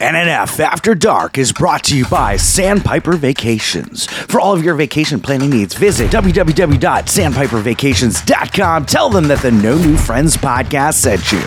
NNF After Dark is brought to you by Sandpiper Vacations. For all of your vacation planning needs, visit www.sandpipervacations.com. Tell them that the No New Friends podcast sent you.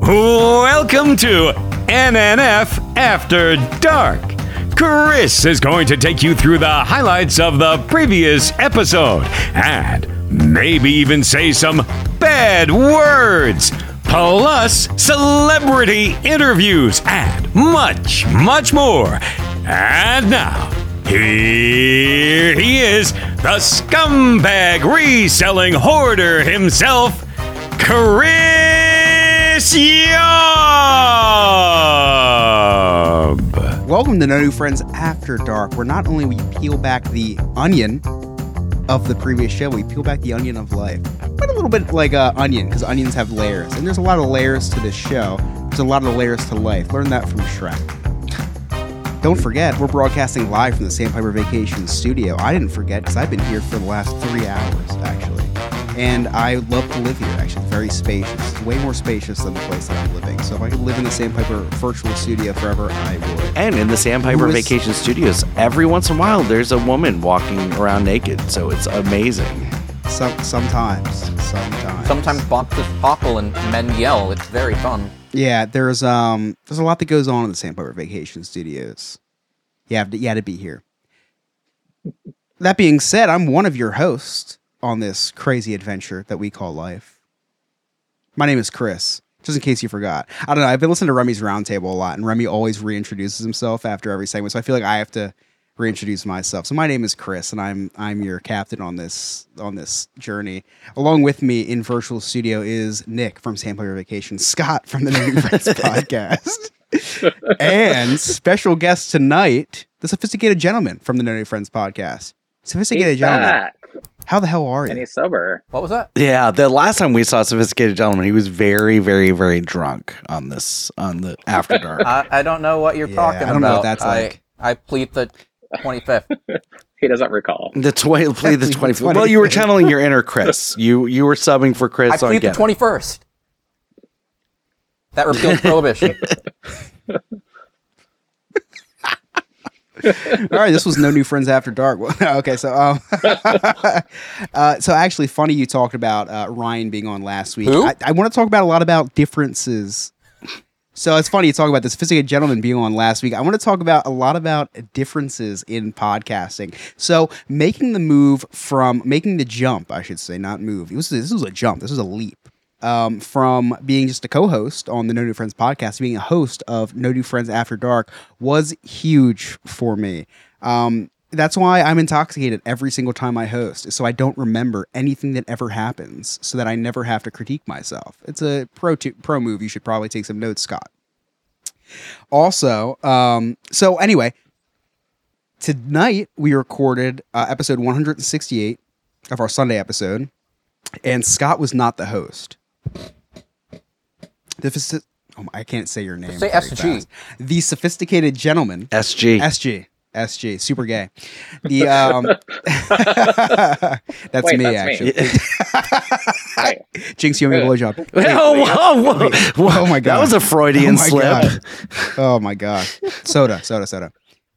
Welcome to NNF After Dark. Chris is going to take you through the highlights of the previous episode and maybe even say some bad words, plus celebrity interviews and much, much more. And now, here he is, the scumbag reselling hoarder himself, Chris Yob. Welcome to No New Friends After Dark, where not only we peel back the onion of the previous show, we peel back the onion of life. But a little bit like uh, onion, because onions have layers. And there's a lot of layers to this show. There's a lot of layers to life. Learn that from Shrek. Don't forget, we're broadcasting live from the Sandpiper Vacation Studio. I didn't forget, because I've been here for the last three hours, actually. And I love to live here, actually. Very spacious. Way more spacious than the place that I'm living. So if I could live in the Sandpiper virtual studio forever, I would. And in the Sandpiper Who is- Vacation Studios, every once in a while there's a woman walking around naked, so it's amazing. Some, sometimes, sometimes. Sometimes boxes topple and men yell. It's very fun. Yeah, there's um, there's a lot that goes on in the Sandpiper Vacation Studios. You have to, you had to be here. That being said, I'm one of your hosts on this crazy adventure that we call life. My name is Chris. Just in case you forgot, I don't know. I've been listening to Remy's Roundtable a lot, and Remy always reintroduces himself after every segment, so I feel like I have to reintroduce myself. So my name is Chris, and I'm I'm your captain on this on this journey. Along with me in virtual studio is Nick from Sandpiper Vacation, Scott from the New Friends podcast, and special guest tonight, the sophisticated gentleman from the No New Friends podcast. Sophisticated He's gentleman, back, how the hell are and you? he's sober. What was that? Yeah, the last time we saw Sophisticated Gentleman, he was very, very, very drunk on this on the After Dark. I, I don't know what you're Yeah, talking I don't know what about. that's I, like. I plead the 25th. He doesn't recall. the twenty, plead the The twenty. 20th. Well, you were channeling your inner Chris. You you were subbing for I Chris on plead the Get It. 21st. That repeals prohibition. All right, this was no new friends after dark. okay, so um, uh, so actually, funny you talked about uh, Ryan being on last week. Who? I, I want to talk about a lot about differences. So it's funny you talk about the sophisticated gentleman being on last week. I want to talk about a lot about differences in podcasting. So making the move from making the jump, I should say, not move. It was this was a jump. This was a leap. Um, from being just a co-host on the No New Friends podcast, being a host of No New Friends After Dark was huge for me. Um, that's why I'm intoxicated every single time I host, so I don't remember anything that ever happens, so that I never have to critique myself. It's a pro pro move. You should probably take some notes, Scott. Also, um, so anyway, tonight we recorded uh, episode 168 of our Sunday episode, and Scott was not the host. The faci- oh, I can't say your name. Say very SG. fast. The sophisticated gentleman SG. SG. SG, super gay. The um, that's Wait, me that's actually. Wait, Jinx, you owe me a blowjob. oh, whoa, whoa, whoa. Oh my god, That was a Freudian Oh slip. God. Oh my god, soda, soda, soda.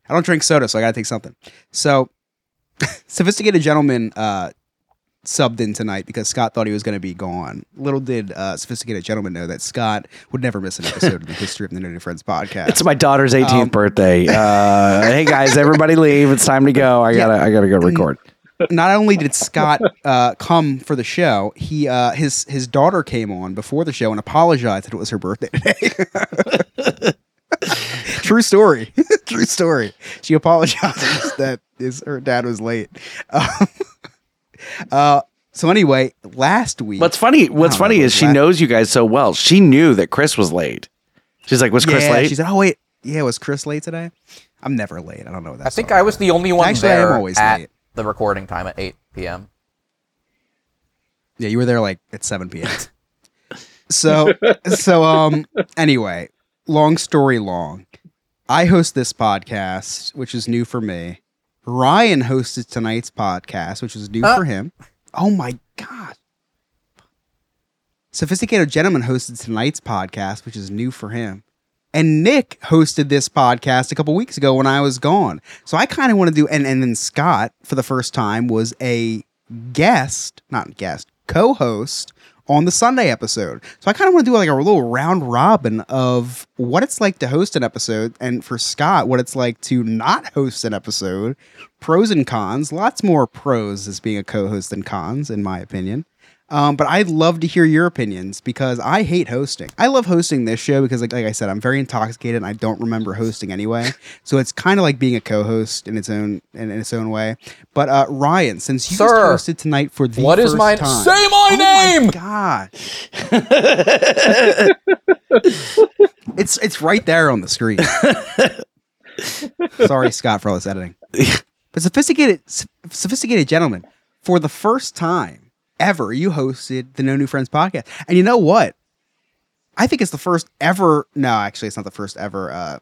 I don't drink soda, so I gotta take something. So, sophisticated gentleman uh, subbed in tonight because Scott thought he was gonna be gone. Little did uh, sophisticated gentleman know that Scott would never miss an episode of the history of the New Friends podcast. It's my daughter's 18th Um, birthday. Uh, hey guys, everybody leave. It's time to go. I gotta I gotta go record. not only did Scott uh, come for the show, he uh, his his daughter came on before the show and apologized that it was her birthday today. True story. True story. She apologized that his her dad was late. Um, uh, so anyway, last week. What's funny? What's funny know, is she la- knows you guys so well. She knew that Chris was late. She's like, "Was Chris yeah, late?" She said, "Oh wait, yeah, was Chris late today?" I'm never late. I don't know what I think I was the only one Actually, I am there always at late. the recording time at 8 p.m. Yeah, you were there like at 7 p.m. so so um anyway, long story long. I host this podcast, which is new for me. Ryan hosted tonight's podcast, which is new Uh. for him. Oh my god. Sophisticated Gentleman hosted tonight's podcast, which is new for him. And Nick hosted this podcast a couple weeks ago when I was gone. So I kind of want to do and and then Scott for the first time was a guest, not guest, co-host on the Sunday episode. So I kind of want to do like a little round robin of what it's like to host an episode and for Scott what it's like to not host an episode, pros and cons, lots more pros as being a co-host than cons in my opinion. Um, but I'd love to hear your opinions because I hate hosting. I love hosting this show because, like, like I said, I'm very intoxicated and I don't remember hosting anyway. So it's kind of like being a co-host in its own in, in its own way. But uh, Ryan, since you just Sir, hosted tonight for the what is first my- time, Say my Oh name! God, it's it's right there on the screen. Sorry, Scott, for all this editing. But sophisticated, sophisticated gentleman, for the first time ever, you hosted the No New Friends podcast, and you know what? I think it's the first ever. No, actually, it's not the first ever. Uh,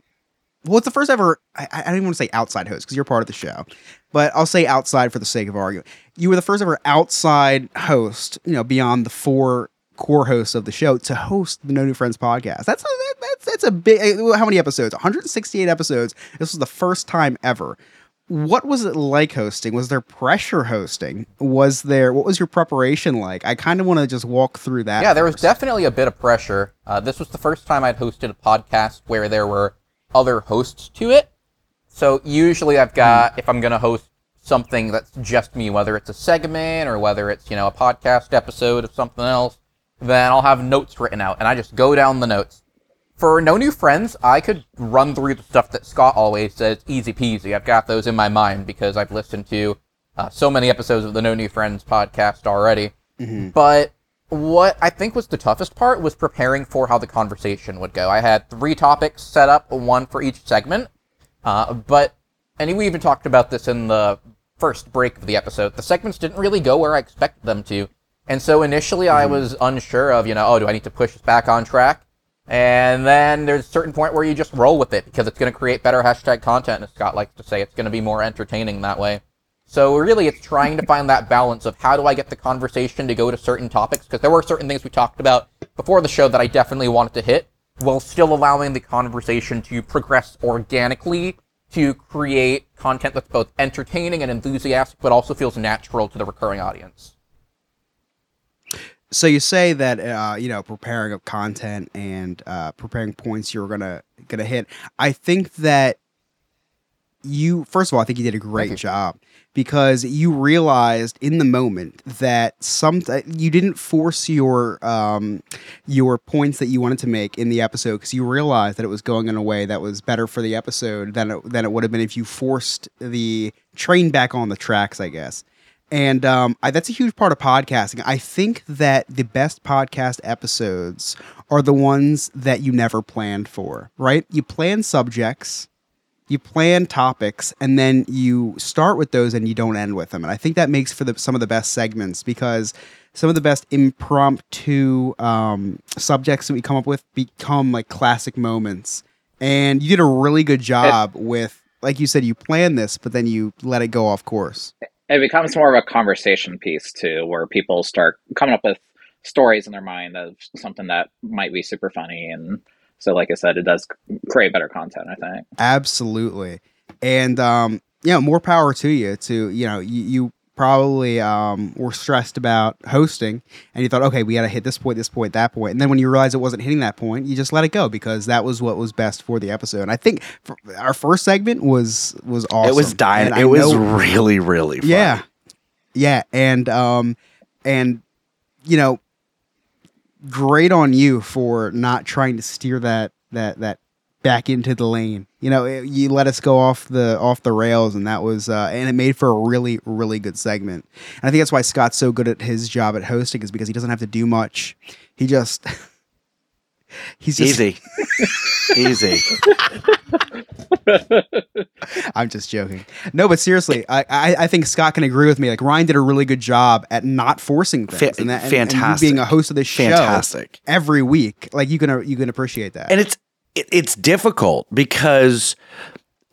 well, it's the first ever. I, I don't even want to say outside host because you're part of the show, but I'll say outside for the sake of argument. You were the first ever outside host, you know, beyond the four core hosts of the show to host the No New Friends podcast. That's a, that- that's that's a big. eh, How many episodes? 168 episodes. This was the first time ever. What was it like hosting? Was there pressure hosting? Was there what was your preparation like? I kind of want to just walk through that. Yeah, there was definitely a bit of pressure. Uh, this was the first time I'd hosted a podcast where there were other hosts to it. So usually I've got, if I'm going to host something that's just me, whether it's a segment or whether it's, you know, a podcast episode of something else, then I'll have notes written out and I just go down the notes. For No New Friends, I could run through the stuff that Scott always says, easy peasy. I've got those in my mind because I've listened to uh, so many episodes of the No New Friends podcast already. But what I think was the toughest part was preparing for how the conversation would go. I had three topics set up, one for each segment. Uh, but, and we even talked about this in the first break of the episode. The segments didn't really go where I expected them to. And so initially I was unsure of, you know, oh, do I need to push this back on track? And then there's a certain point where you just roll with it because it's going to create better hashtag content, as Scott likes to say. It's going to be more entertaining that way. So really, it's trying to find that balance of how do I get the conversation to go to certain topics because there were certain things we talked about before the show that I definitely wanted to hit, while still allowing the conversation to progress organically to create content that's both entertaining and enthusiastic, but also feels natural to the recurring audience. So you say that uh, you know preparing of content and uh, preparing points you're gonna gonna hit. I think that you first of all, I think you did a great job because you realized in the moment that some you didn't force your um, your points that you wanted to make in the episode because you realized that it was going in a way that was better for the episode than it, than it would have been if you forced the train back on the tracks, I guess. And um, I, that's a huge part of podcasting. I think that the best podcast episodes are the ones that you never planned for, right? You plan subjects, you plan topics, and then you start with those and you don't end with them. And I think that makes for the, some of the best segments because some of the best impromptu um, subjects that we come up with become like classic moments. And you did a really good job with, like you said, you planned this, but then you let it go off course. It becomes more of a conversation piece too, where people start coming up with stories in their mind of something that might be super funny, and so, like I said, it does create better content. I think. Absolutely. And um, know, more power to you to, you know, you, you probably um were stressed about hosting and you thought, okay, we gotta hit this point, this point, that point. And then when you realize it wasn't hitting that point, you just let it go because that was what was best for the episode. And I think our first segment was was awesome. It was dying. And I It was know- really, really fun. yeah. Yeah. And um and you know, great on you for not trying to steer that that that back into the lane. You know, it- you let us go off the off the rails, and that was uh, and it made for a really really good segment. And I think that's why Scott's so good at his job at hosting is because he doesn't have to do much. He just he's just Easy. Easy. I'm just joking. No, but seriously, I, I I think Scott can agree with me. Like Ryan did a really good job at not forcing things, Fa- and that and- and you being a host of this show Fantastic. every week. Like you can you can appreciate that. And it's it, it's difficult because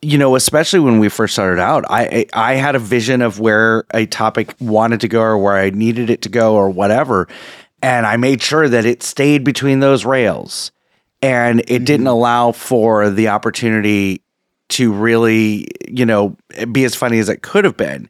you know, especially when we first started out, I I had a vision of where a topic wanted to go or where I needed it to go or whatever, and I made sure that it stayed between those rails, and it didn't allow for the opportunity to really, you know, be as funny as it could have been.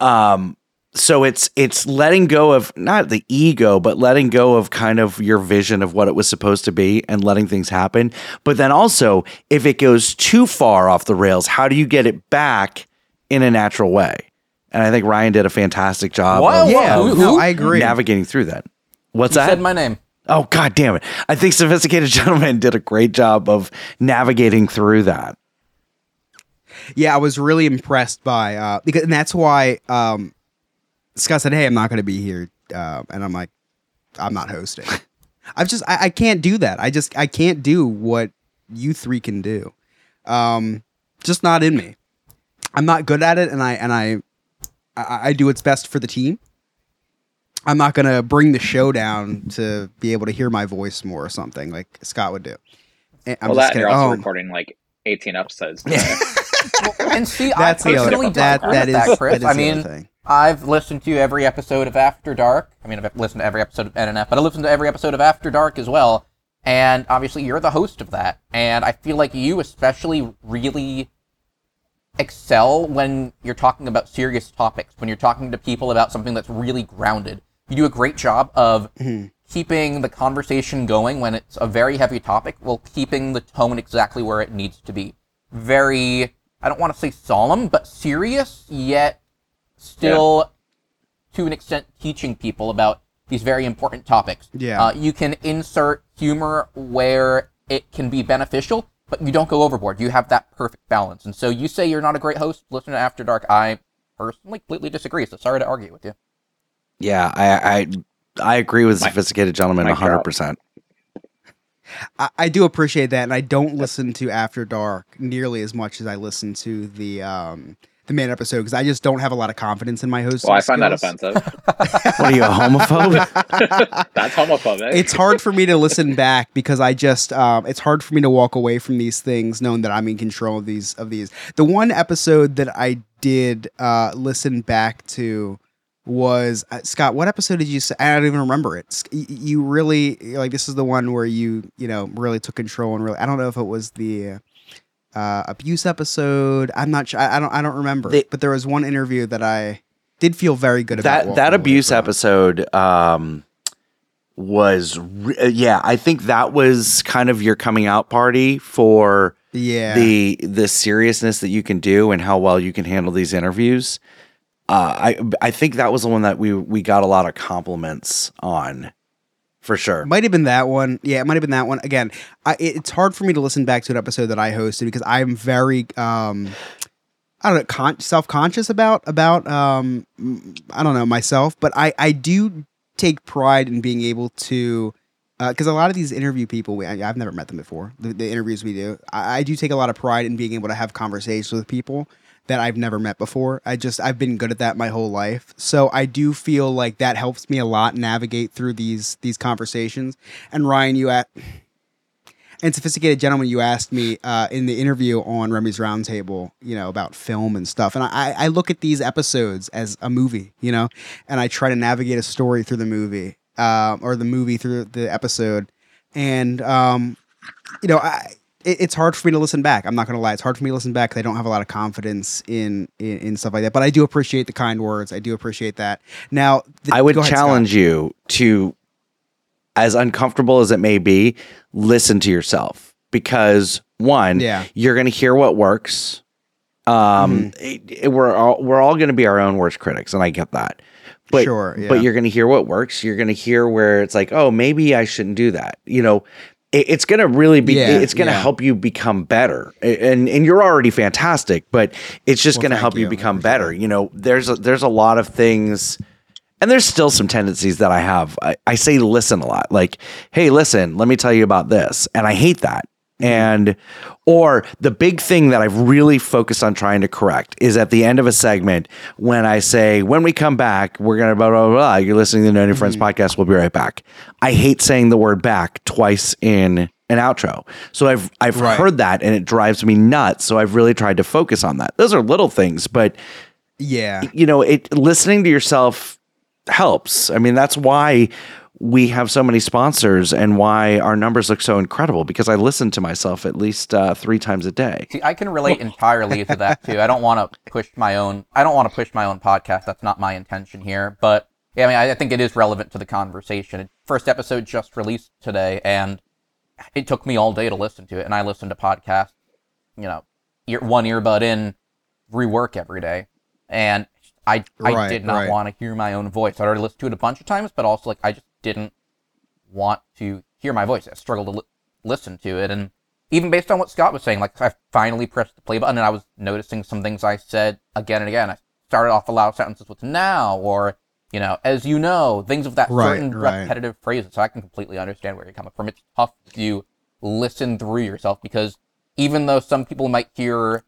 Um, so it's it's letting go of not the ego but letting go of kind of your vision of what it was supposed to be and letting things happen. But then also if it goes too far off the rails how do you get it back in a natural way? And i think ryan did a fantastic job Whoa, of, whoa, Yeah, who- who- I agree. navigating through that. What's You that? said my name. oh god damn it. I think sophisticated gentleman did a great job of navigating through that. Yeah, I was really impressed by uh because and that's why um Scott said, Hey, I'm not gonna be here. Uh, and I'm like, I'm not hosting. I've just I, I can't do that. I just I can't do what you three can do. Um just not in me. I'm not good at it and I and I I, I do what's best for the team. I'm not gonna bring the show down to be able to hear my voice more or something like Scott would do. And I'm well, just that and you're also Oh, recording like 18 episodes. today. And see, That's I the other personally that disagree that with that, Chris. that is I mean, thing. I've listened to every episode of After Dark. I mean, I've listened to every episode of NNF, but I listened to every episode of After Dark as well. And obviously, you're the host of that. And I feel like you especially really excel when you're talking about serious topics, when you're talking to people about something that's really grounded. You do a great job of mm-hmm. keeping the conversation going when it's a very heavy topic while keeping the tone exactly where it needs to be. Very, I don't want to say solemn, but serious, yet still to an extent teaching people about these very important topics. Yeah. Uh, you can insert humor where it can be beneficial, but you don't go overboard. You have that perfect balance. And so you say you're not a great host. Listen to After Dark. I personally completely disagree. So sorry to argue with you. yeah i i i agree with Mic- sophisticated gentleman mic drop. 100% I, I do appreciate that, and I don't listen to After Dark nearly as much as I listen to the um the main episode because I just don't have a lot of confidence in my host. well, I find that offensive. what are you a homophobe That's homophobic. It's hard for me to listen back because I just um, it's hard for me to walk away from these things knowing that I'm in control of these of these. The one episode that I did uh, listen back to was uh, Scott. What episode did you say? I don't even remember it. You really like this is the one where you you know really took control and really. I don't know if it was the uh, abuse episode. I'm not sure. I, I don't. I don't remember. But there was one interview that I did feel very good about. that that abuse episode um was re- uh, yeah i think that was kind of your coming out party for Yeah. the the seriousness that you can do and how well you can handle these interviews uh i i think that was the one that we we got a lot of compliments on for sure Might have been that one. Yeah, it might have been that one. Again, I, it's hard for me to listen back to an episode that I hosted because I'm very, um, I don't know, con- self conscious about about um, I don't know myself, but I I do take pride in being able to. Because a lot of these interview people, we, I, I've never met them before. The, the interviews we do, I, I do take a lot of pride in being able to have conversations with people that I've never met before. I just I've been good at that my whole life. So I do feel like that helps me a lot navigate through these these conversations. And Ryan, you at and sophisticated gentleman, you asked me uh, in the interview on Remy's Roundtable, you know, about film and stuff. And I, I look at these episodes as a movie, you know, and I try to navigate a story through the movie um, or the movie through the episode. And um, you know, I it, it's hard for me to listen back. I'm not gonna lie, it's hard for me to listen back I don't have a lot of confidence in, in in stuff like that. But I do appreciate the kind words. I do appreciate that. Now, th- I would ahead, Scott. challenge you to, as uncomfortable as it may be, listen to yourself because one, Yeah. you're going to hear what works. Um, Mm-hmm. it- it- we're all we're all going to be our own worst critics, and I get that. But Sure, yeah. but you're going to hear what works. You're going to hear where it's like, oh, maybe I shouldn't do that. You know, it's going to really be. Yeah, it's going to yeah. help you become better, and and you're already fantastic. But it's just Well, going to help you, you. Become better. You know, there's a, there's a lot of things and there's still some tendencies that I have. I, I say listen a lot. Like, hey, listen, let me tell you about this. And I hate that. Mm-hmm. And or the big thing that I've really focused on trying to correct is at the end of a segment when I say, when we come back, we're gonna blah blah blah. You're listening to the No New Friends mm-hmm. podcast. We'll be right back. I hate saying the word back twice in an outro. So I've I've Right. heard that and it drives me nuts. So I've really tried to focus on that. Those are little things, but Yeah. you know, it listening to yourself helps. I mean, that's why we have so many sponsors and why our numbers look so incredible because I listen to myself at least uh, three times a day. See, I can relate entirely to that too. I don't want to push my own. I don't want to push my own podcast. That's not my intention here. But yeah, I mean, I, I think it is relevant to the conversation. First episode just released today, and it took me all day to listen to it. And I listen to podcasts, you know, ear, one earbud in, rework every day, and I I Right, did not right. want to hear my own voice. I already listened to it a bunch of times, but also like I just didn't want to hear my voice. I struggled to li- listen to it, and even based on what Scott was saying, like I finally pressed the play button and I was noticing some things I said again and again. I started off a lot of sentences with now or you know, as you know, things of that Right, certain right. repetitive phrases. So I can completely understand where you're coming from. It's tough to listen through yourself because even though some people might hear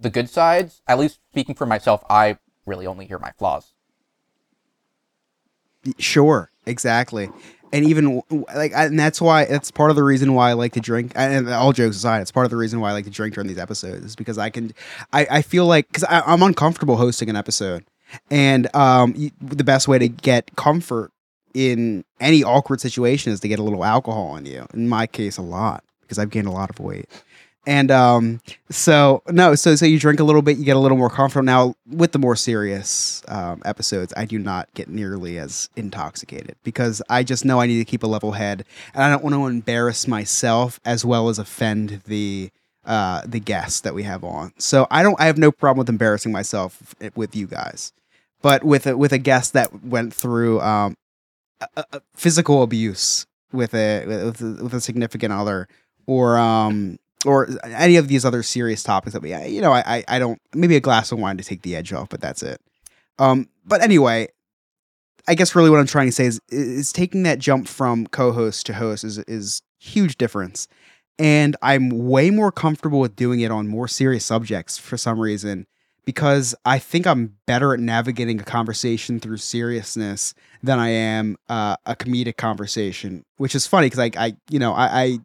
the good sides, at least speaking for myself, I really only hear my flaws. Sure, exactly. And even like, and that's why that's part of the reason why I like to drink. And all jokes aside, it's part of the reason why I like to drink during these episodes is because I can, I, I feel like because I'm uncomfortable hosting an episode, and um, the best way to get comfort in any awkward situation is to get a little alcohol on you. In my case, a lot because I've gained a lot of weight. And um, so no, so so you drink a little bit, you get a little more comfortable. Now with the more serious um, episodes, I do not get nearly as intoxicated because I just know I need to keep a level head, and I don't want to embarrass myself as well as offend the uh, the guests that we have on. So I don't, I have no problem with embarrassing myself with you guys, but with a, with a guest that went through um, a, a- physical abuse with a with a, with a significant other or um or any of these other serious topics that we you know I, I don't maybe a glass of wine to take the edge off but that's it. Um but anyway I guess really what I'm trying to say is is taking that jump from co-host to host is is huge difference. And I'm way more comfortable with doing it on more serious subjects for some reason because I think I'm better at navigating a conversation through seriousness than I am uh, a comedic conversation, which is funny because I, I, you know, I, I,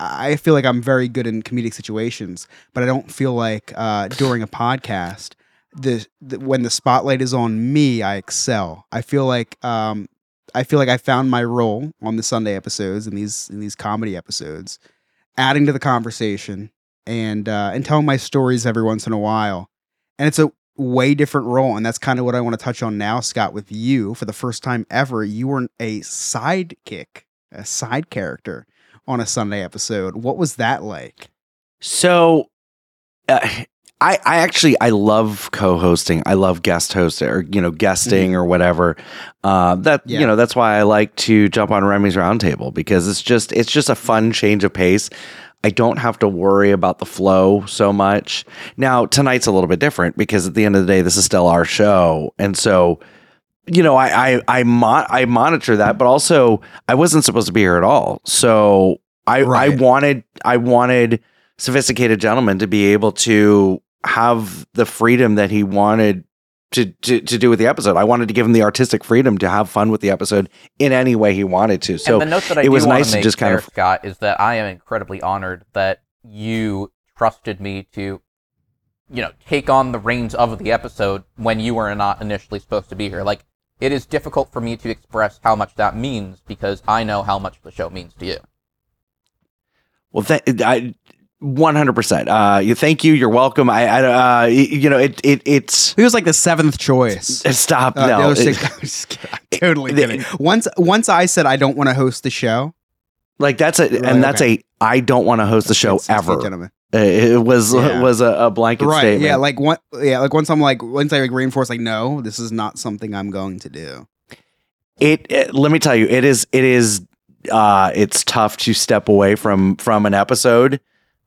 I feel like I'm very good in comedic situations, but I don't feel like uh, during a podcast, the, the when the spotlight is on me, I excel. I feel like um, I feel like I found my role on the Sunday episodes and these in these comedy episodes, adding to the conversation and uh, and telling my stories every once in a while. And it's a way different role, and that's kind of what I want to touch on now, Scott. With you, for the first time ever, you were a sidekick, a side character on a Sunday episode. What was that like? So, uh, I I actually I love co-hosting. I love guest hosting or you know guesting or whatever. Uh, that Yeah. you know that's why I like to jump on Remy's Roundtable because it's just it's just a fun change of pace. I don't have to worry about the flow so much. Now tonight's a little bit different because at the end of the day, this is still our show, and so you know I I I, mon- I monitor that, but also I wasn't supposed to be here at all. So I I wanted I wanted sophisticated gentleman to be able to have the freedom that he wanted to, to to do with the episode. I wanted to give him the artistic freedom to have fun with the episode in any way he wanted to. So and the note that I it do was wanna nice to make just kind of Scott, is that I am incredibly honored that you trusted me to, you know, take on the reins of the episode when you were not initially supposed to be here. Like, it is difficult for me to express how much that means because I know how much the show means to you. well, th- I. One hundred percent. Uh, you thank you. You're welcome. I, I uh, you know, it, it, it's He was like the seventh choice. stop. Uh, no, other it- six- I'm just kidding. I'm totally the- kidding. Once, once I said I don't want to host the show. like that's a, Right, and that's okay. a. I don't want to host the show Six feet, ever. It was Yeah. was a, a blanket Right? statement. Yeah, like one. Yeah, like once I'm like once I like reinforce like no, this is not something I'm going to do. it, it let me tell you it is it is uh it's tough to step away from from an episode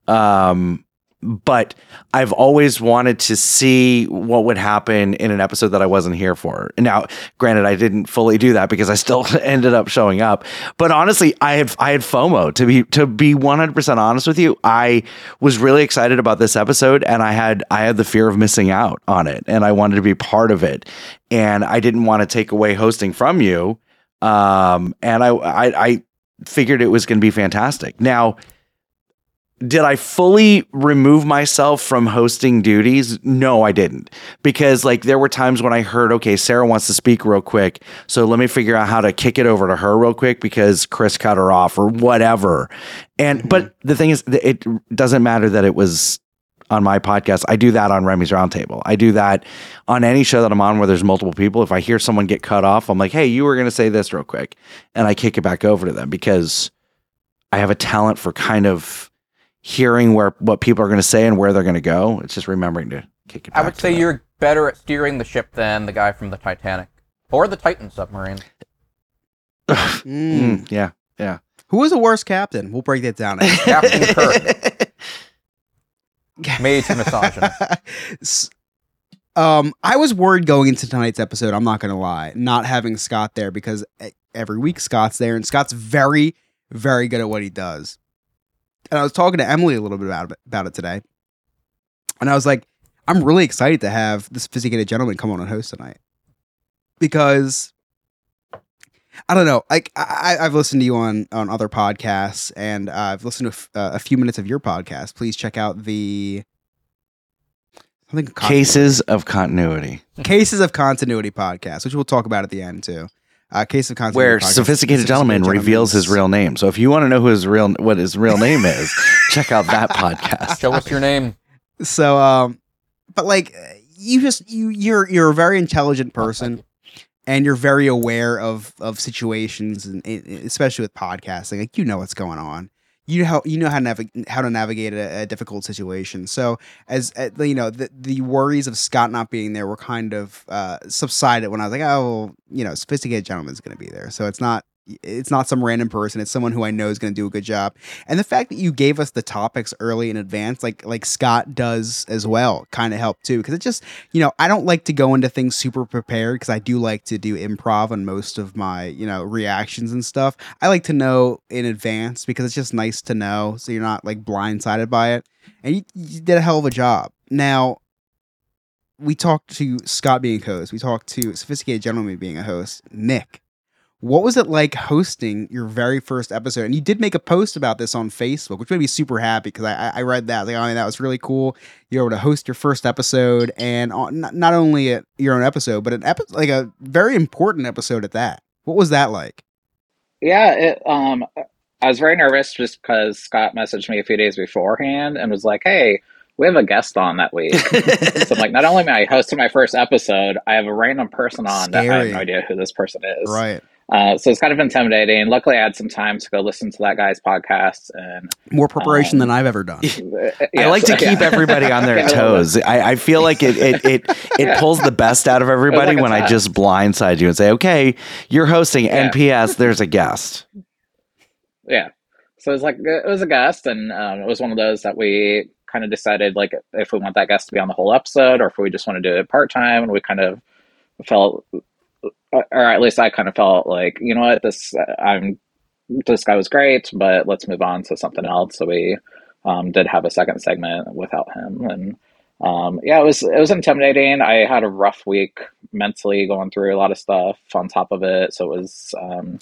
um but I've always wanted to see what would happen in an episode that I wasn't here for. Now, granted, I didn't fully do that because I still ended up showing up. But honestly, I have I had FOMO to be to be one hundred percent honest with you. I was really excited about this episode, and I had I had the fear of missing out on it, and I wanted to be part of it, and I didn't want to take away hosting from you. Um, and I I I figured it was going to be fantastic. Now, did I fully remove myself from hosting duties? No, I didn't. Because like there were times when I heard, okay, Sarah wants to speak real quick. So let me figure out how to kick it over to her real quick because Chris cut her off or whatever. And but mm-hmm. the thing is it doesn't matter that it was on my podcast. I do that on Remy's Roundtable. I do that on any show that I'm on where there's multiple people. If I hear someone get cut off, I'm like, hey, you were going to say this real quick. And I kick it back over to them because I have a talent for kind of hearing where what people are going to say and where they're going to go. It's just remembering to kick it back. I would say them. you're better at steering the ship than the guy from the Titanic or the Titan submarine. Mm. Mm, yeah. Who was the worst captain? We'll break that down. Captain Kirk, made to misogynist. Um, I was worried going into tonight's episode. I'm not gonna lie, not having Scott there because e- every week Scott's there, and Scott's very, very good at what he does. And I was talking to Emily a little bit about it, about it today, and I was like, I'm really excited to have the sophisticated gentleman come on and host tonight because I don't know. Like I, I- I've listened to you on on other podcasts, and uh, I've listened to a uh, a few minutes of your podcast. Please check out the something continuity- Cases of continuity. cases of continuity podcast, which we'll talk about at the end too. Uh, case of continuity, Where podcast. sophisticated gentleman reveals his real name. So if you want to know who his real what his real name is, check out that podcast. Show us your name. So, um, but like you just you you're you're a very intelligent person. and you're very aware of of situations and and especially with podcasting like you know what's going on you know how you know how to navigate how to navigate a, a difficult situation. So as uh, you know the, the worries of scott not being there were kind of uh subsided when i was like oh well, you know sophisticated gentleman's going to be there. So it's not it's not some random person it's someone who i know is going to do a good job and the fact that you gave us the topics early in advance like like scott does as well kind of helped too because it just you know, I don't like to go into things super prepared because I do like to do improv on most of my, you know, reactions and stuff. I like to know in advance because it's just nice to know so you're not like blindsided by it. And you, you did a hell of a job. Now, we talked to Scott being a host, we talked to Sophisticated Gentleman being a host, Nick. What was it like hosting your very first episode? And you did make a post about this on Facebook, which made me super happy because I, I I read that. Like, I mean, that was really cool. You were able to host your first episode, and on, not, not only your own episode, but an episode like a very important episode at that. What was that like? Yeah, it, um, I was very nervous just because Scott messaged me a few days beforehand and was like, "Hey, we have a guest on that week." so I'm like, not only am I hosting my first episode, I have a random person on that I have no idea who this person is. Right. Uh, so it's kind of intimidating. Luckily, I had some time to go listen to that guy's podcast, and More preparation Um, than I've ever done. I yeah, like to so- keep yeah. everybody on their Yeah, toes. I, I feel like it it it, it Yeah. pulls the best out of everybody like when I just blindside you and say, "Okay, you're hosting." Yeah. NPS, there's a guest. yeah so it was like it was a guest and um, it was one of those that we kind of decided like if we want that guest to be on the whole episode or if we just want to do it part-time and we kind of felt or at least i kind of felt like you know what this i'm this guy was great but let's move on to something else so we um, did have a second segment without him and um, yeah it was it was intimidating i had a rough week mentally going through a lot of stuff on top of it so it was um,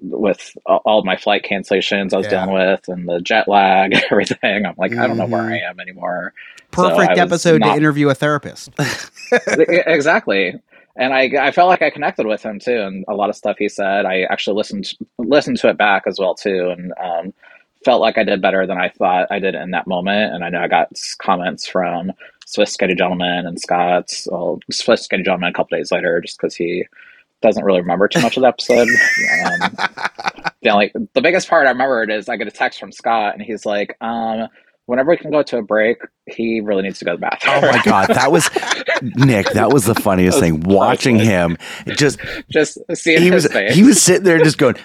with all my flight cancellations I was Yeah. dealing with and the jet lag, everything. I'm like, I don't know where. I am anymore. Perfect was episode to interview a therapist. Exactly. And I, I felt like I connected with him too, and a lot of stuff he said. I actually listened listened to it back as well too, and um, felt like I did better than I thought I did in that moment. And I know I got comments from Sophisticated Gentleman and Scott's, well, Sophisticated Gentleman a couple days later, just because he doesn't really remember too much of the episode. Um, the only the biggest part I remembered is I get a text from Scott, and he's like, um, "Whenever we can go to a break, he really needs to go to the bathroom." Oh my god, that was Nick. That was the funniest was thing. Watching him, just just seeing he his was face. he was sitting there just going,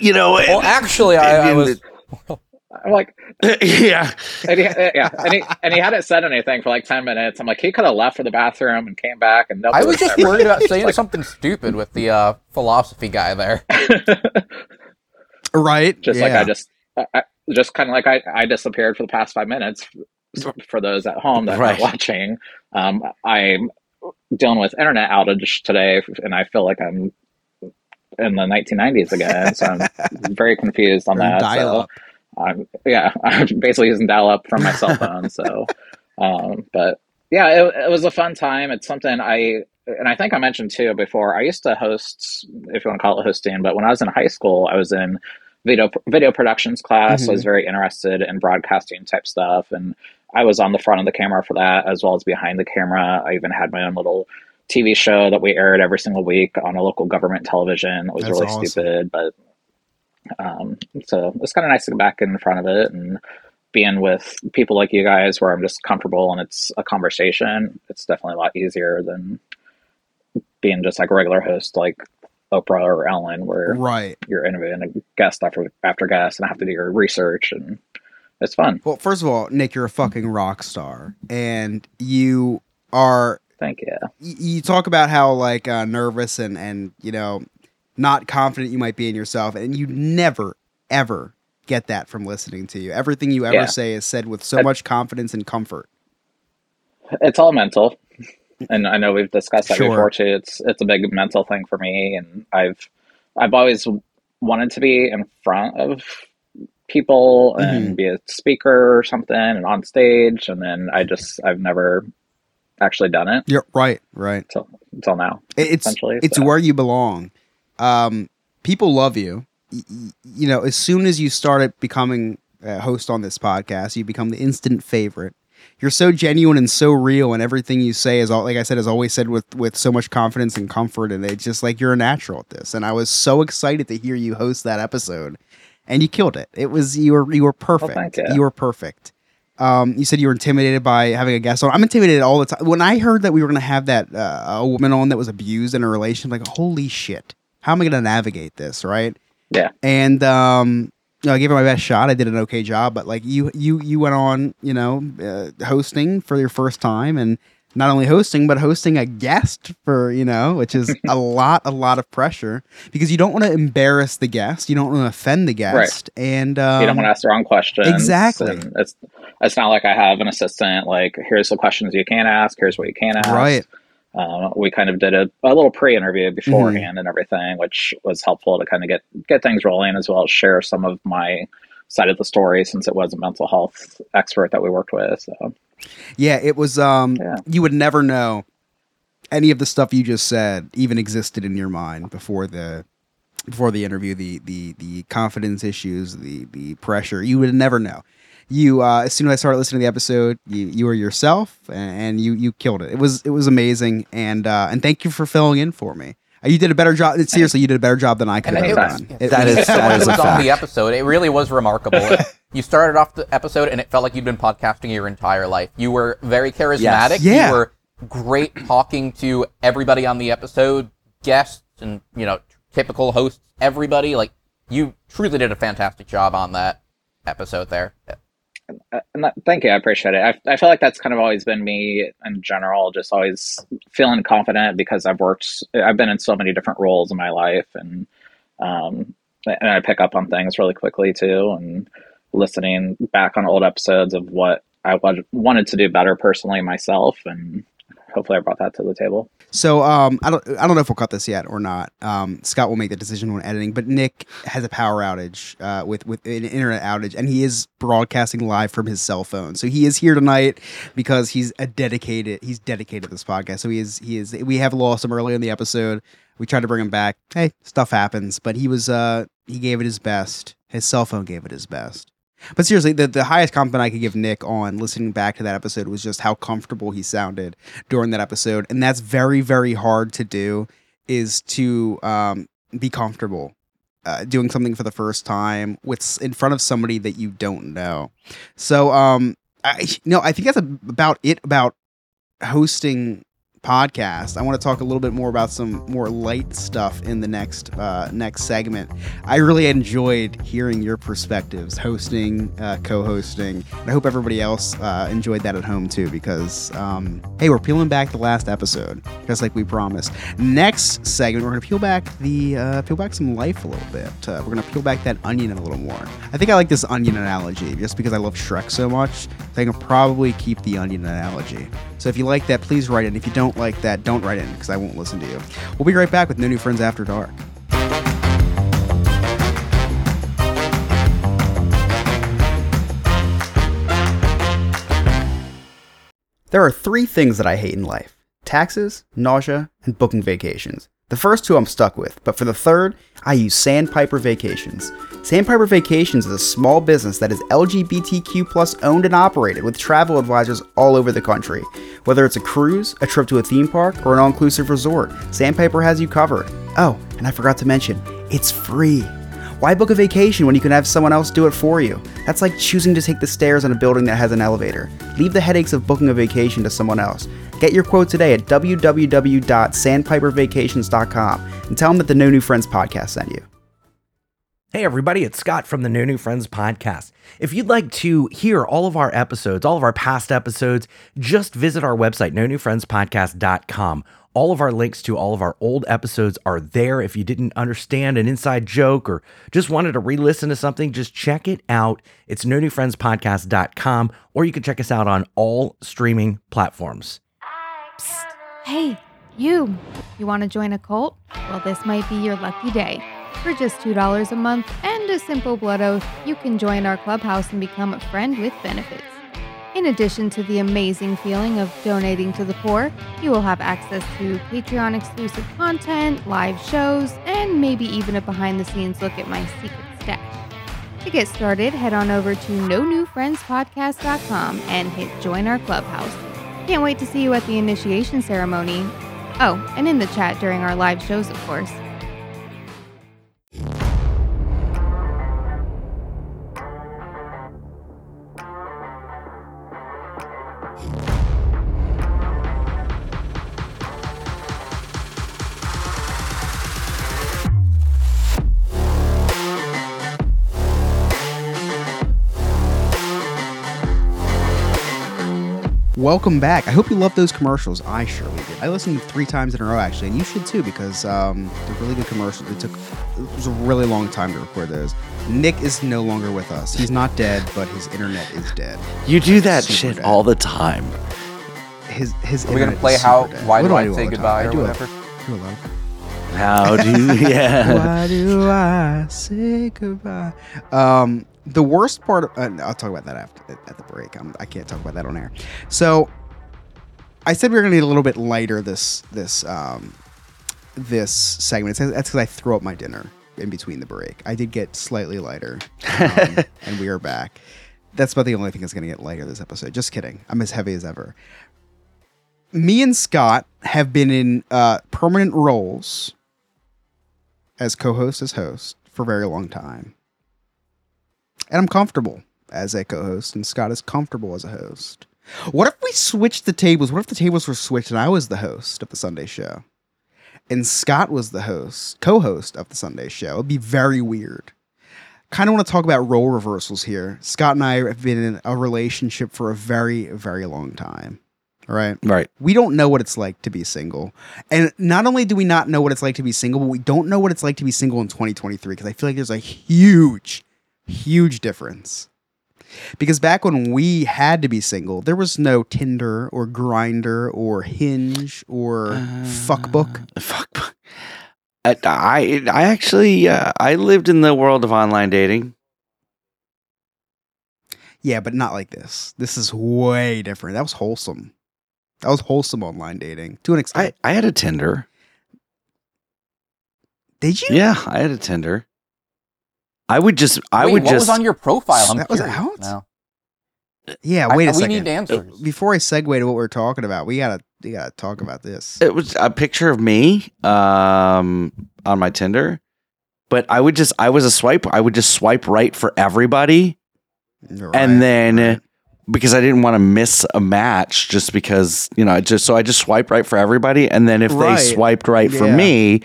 you know, Well, actually, I, I was. I'm like, yeah. and he, yeah, and he and he hadn't said anything for like ten minutes. I'm like, he could have left for the bathroom and came back, and nobody I was just ever- worried about saying something stupid with the uh, philosophy guy there. right? just like I just, I, I- just kind of like I, I disappeared for the past five minutes. For those at home that Right. are watching, um, I'm dealing with internet outage today, and I feel like I'm in the 1990s again. So I'm very confused on that. dial-up. So I'm yeah, I'm basically using dial up from my cell phone. So, um, but yeah, it, it was a fun time. It's something I and I think I mentioned too before. I used to host, if you want to call it hosting, but when I was in high school, I was in video video productions class. So I was very interested in broadcasting type stuff, and I was on the front of the camera for that as well as behind the camera. I even had my own little TV show that we aired every single week on a local government television. It was That's really awesome. stupid, but um, so it's kind of nice to get back in front of it and being with people like you guys where I'm just comfortable and it's a conversation. It's definitely a lot easier than being just like a regular host like Oprah or Ellen where Right. you're interviewing a guest after after guest and have to do your research and it's fun. Well, first of all, Nick, you're a fucking rock star, and you are. Thank you. y- You talk about how like uh, nervous and and you know not confident you might be in yourself, and you never ever get that from listening to you. Everything you ever Yeah. say is said with so much confidence and comfort. It's all mental. And I know we've discussed that Sure. before too. It's it's a big mental thing for me and I've I've always wanted to be in front of people and be a speaker or something and on stage and then I just I've never actually done it You're right, right. until until now. It's essentially, it's so. where you belong. Um, people love you. Y- You know, as soon as you started becoming a host on this podcast, you become the instant favorite. You're so genuine and so real, and everything you say is all like I said is always said with with so much confidence and comfort, and it's just like you're a natural at this. And I was so excited to hear you host that episode, and you killed it. It was you were you were perfect. thank you. you were perfect. Um, you said you were intimidated by having a guest on. I'm intimidated all the time. When I heard that we were going to have that uh, a woman on that was abused in a relationship, like holy shit, how am I going to navigate this, right? Yeah. And um, you know, I gave it my best shot. I did an okay job, but like you, you, you went on, you know, uh, hosting for your first time, and not only hosting, but hosting a guest for you know, which is a lot, a lot of pressure because you don't want to embarrass the guest, you don't want to offend the guest, right. and um, you don't want to ask the wrong questions. exactly. and it's it's not like I have an assistant like here's the questions you can ask, here's what you can ask. Right. Um, we kind of did a, a little pre-interview beforehand Mm-hmm. and everything, which was helpful to kind of get get things rolling as well as share some of my side of the story since it was a mental health expert that we worked with. So Yeah, it was. Um, Yeah. you would never know any of the stuff you just said even existed in your mind before the before the interview. The the the confidence issues, the the pressure. You would never know. You uh, as soon as I started listening to the episode, you you were yourself, and, and you you killed it. It was it was amazing, and uh, and thank you for filling in for me. Uh, You did a better job. Seriously, you did a better job than I could And have it was, done. it, That when is- that it is a was on the episode. It really was remarkable. you started off the episode, and it felt like you'd been podcasting your entire life. You were very charismatic. Yeah. You were great talking to everybody on the episode, guests, and you know, typical hosts. Everybody, like you, truly did a fantastic job on that episode there. And that, thank you, I appreciate it. I, I feel like that's kind of always been me in general, just always feeling confident because I've worked, I've been in so many different roles in my life, and um, and I pick up on things really quickly too, and listening back on old episodes of what I wanted to do better personally myself, and hopefully I brought that to the table. So um, I don't I don't know if we'll cut this yet or not. Um, Scott will make the decision when editing. But Nick has a power outage uh, with with an internet outage, and he is broadcasting live from his cell phone. So he is here tonight because he's a dedicated. He's dedicated to this podcast. So he is he is. We have lost him early in the episode. We tried to bring him back. Hey, stuff happens. But he was uh he gave it his best. His cell phone gave it his best. But seriously, the, the highest compliment I could give Nick on listening back to that episode was just how comfortable he sounded during that episode. And that's very, very hard to do is to um, be comfortable uh, doing something for the first time with in front of somebody that you don't know. So, um, I, no, I think that's about it about hosting podcast. I want to talk a little bit more about some more light stuff in the next uh, next segment. I really enjoyed hearing your perspectives, hosting, uh, co-hosting, and I hope everybody else uh, enjoyed that at home too. Because um, hey, we're peeling back the last episode, just like we promised. Next segment, we're gonna peel back the uh, peel back some life a little bit. Uh, we're gonna peel back that onion a little more. I think I like this onion analogy just because I love Shrek so much. I can probably keep the onion analogy. So if you like that, please write in. If you don't like that, don't write in because I won't listen to you. We'll be right back with No New Friends After Dark. There are three things that I hate in life taxes, nausea, and booking vacations. The first two I'm stuck with, but for the third, I use Sandpiper Vacations. Sandpiper Vacations is a small business that is LGBTQ plus owned and operated with travel advisors all over the country. Whether it's a cruise, a trip to a theme park, or an all inclusive resort, Sandpiper has you covered. Oh, and I forgot to mention, it's free. Why book a vacation when you can have someone else do it for you? That's like choosing to take the stairs in a building that has an elevator. Leave the headaches of booking a vacation to someone else. Get your quote today at www.sandpipervacations.com and tell them that the No New Friends podcast sent you. Hey, everybody, it's Scott from the No New Friends podcast. If you'd like to hear all of our episodes, all of our past episodes, just visit our website, no new friends podcast.com. All of our links to all of our old episodes are there. If you didn't understand an inside joke or just wanted to re listen to something, just check it out. It's no new friends or you can check us out on all streaming platforms. Hey, you. You want to join a cult? Well, this might be your lucky day. For just $2 a month and a simple blood oath, you can join our clubhouse and become a friend with benefits. In addition to the amazing feeling of donating to the poor, you will have access to Patreon exclusive content, live shows, and maybe even a behind the scenes look at my secret stash. To get started, head on over to no new friends podcast.com and hit join our clubhouse. Can't wait to see you at the initiation ceremony. Oh, and in the chat during our live shows, of course. Welcome back. I hope you love those commercials. I surely did. I listened three times in a row actually, and you should too because um, they're really good commercials. It took it was a really long time to record those. Nick is no longer with us. He's not dead, but his internet is dead. You do that Super shit dead. all the time. His his. Are we gonna play how? dead. Why What do I, do say goodbye or I do whatever? A, do a lot. How do you? Yeah. Why do I say goodbye? Um, the worst part. Of, uh, I'll talk about that after at the break. I'm, I can't talk about that on air. So, I said we were gonna need a little bit lighter this this um this segment. It's- That's because I threw up my dinner in between the break. I did get slightly lighter, um, and we are back. That's about the only thing that's gonna get lighter this episode. Just kidding. I'm as heavy as ever. Me and Scott have been in uh, permanent roles as co-host as host for a very long time. And I'm comfortable as a co-host and Scott is comfortable as a host. What if we switched the tables? What if the tables were switched and I was the host of the Sunday show? And Scott was the host, co-host of the Sunday show. It'd be very weird. Kind of want to talk about role reversals here. Scott and I have been in a relationship for a very, very long time. All right Right. we don't know what it's like to be single. And not only do we not know what it's like to be single, but we don't know what it's like to be single in 2023 because I feel like there's a huge, huge difference. Because back when we had to be single, there was no Tinder or Grindr or Hinge or Fuckbook. Fuck. I I, I actually uh, I lived in the world of online dating. Yeah, but not like this. This is way different. That was wholesome. That was wholesome online dating to an extent. I extent. I had a Tinder. Did you? Yeah, I had a Tinder. I would just I Wait, would what just was on your profile? I'm That was curious out? now. Yeah, wait a we second. need answers. Before I segue to what we're talking about, we gotta we gotta talk about this. it was a picture of me um on my Tinder. But I would just I was a swipe I would just swipe right for everybody Right, and then right. because I didn't want to miss a match just because, you know, I just so I just swiped right for everybody and then if Right. they swiped right for me,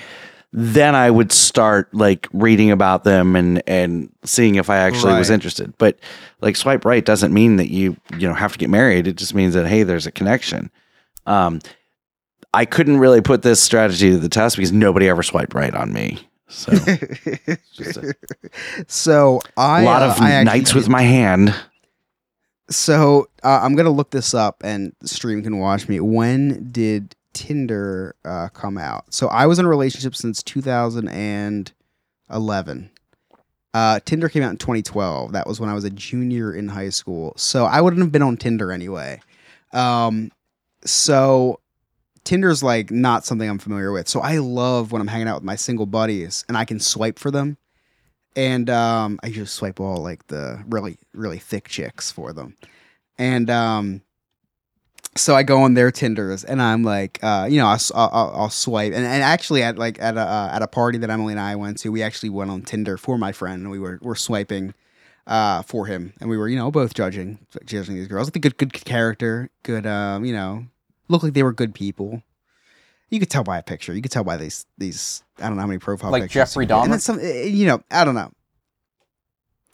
then I would start like reading about them and and seeing if I actually was interested. But like swipe right doesn't mean that you, you know, have to get married. It just means that hey, there's a connection. Um I couldn't really put this strategy to the test because nobody ever swiped right on me. So a, so I a lot uh, of actually nights with my hand. So uh, I'm gonna look this up, and stream can watch me. When did Tinder uh, come out? So I was in a relationship since 2011. Uh, Tinder came out in 2012. That was when I was a junior in high school. So I wouldn't have been on Tinder anyway. Um, so Tinder's like not something I'm familiar with. So I love when I'm hanging out with my single buddies and I can swipe for them. And um, I just swipe all like the really, really thick chicks for them. And um, so I go on their Tinders and I'm like, uh, you know, I'll, I'll, I'll swipe. And, and actually, at like at a uh, at a party that Emily and I went to, we actually went on Tinder for my friend. And we were were swiping uh, for him, and we were you know both judging judging these girls. Like good good character, good um, you know, look like they were good people. You could tell by a picture. You could tell by these these I don't know how many profile Like pictures. Jeffrey And then Dahmer? some, eh, you know, I don't know.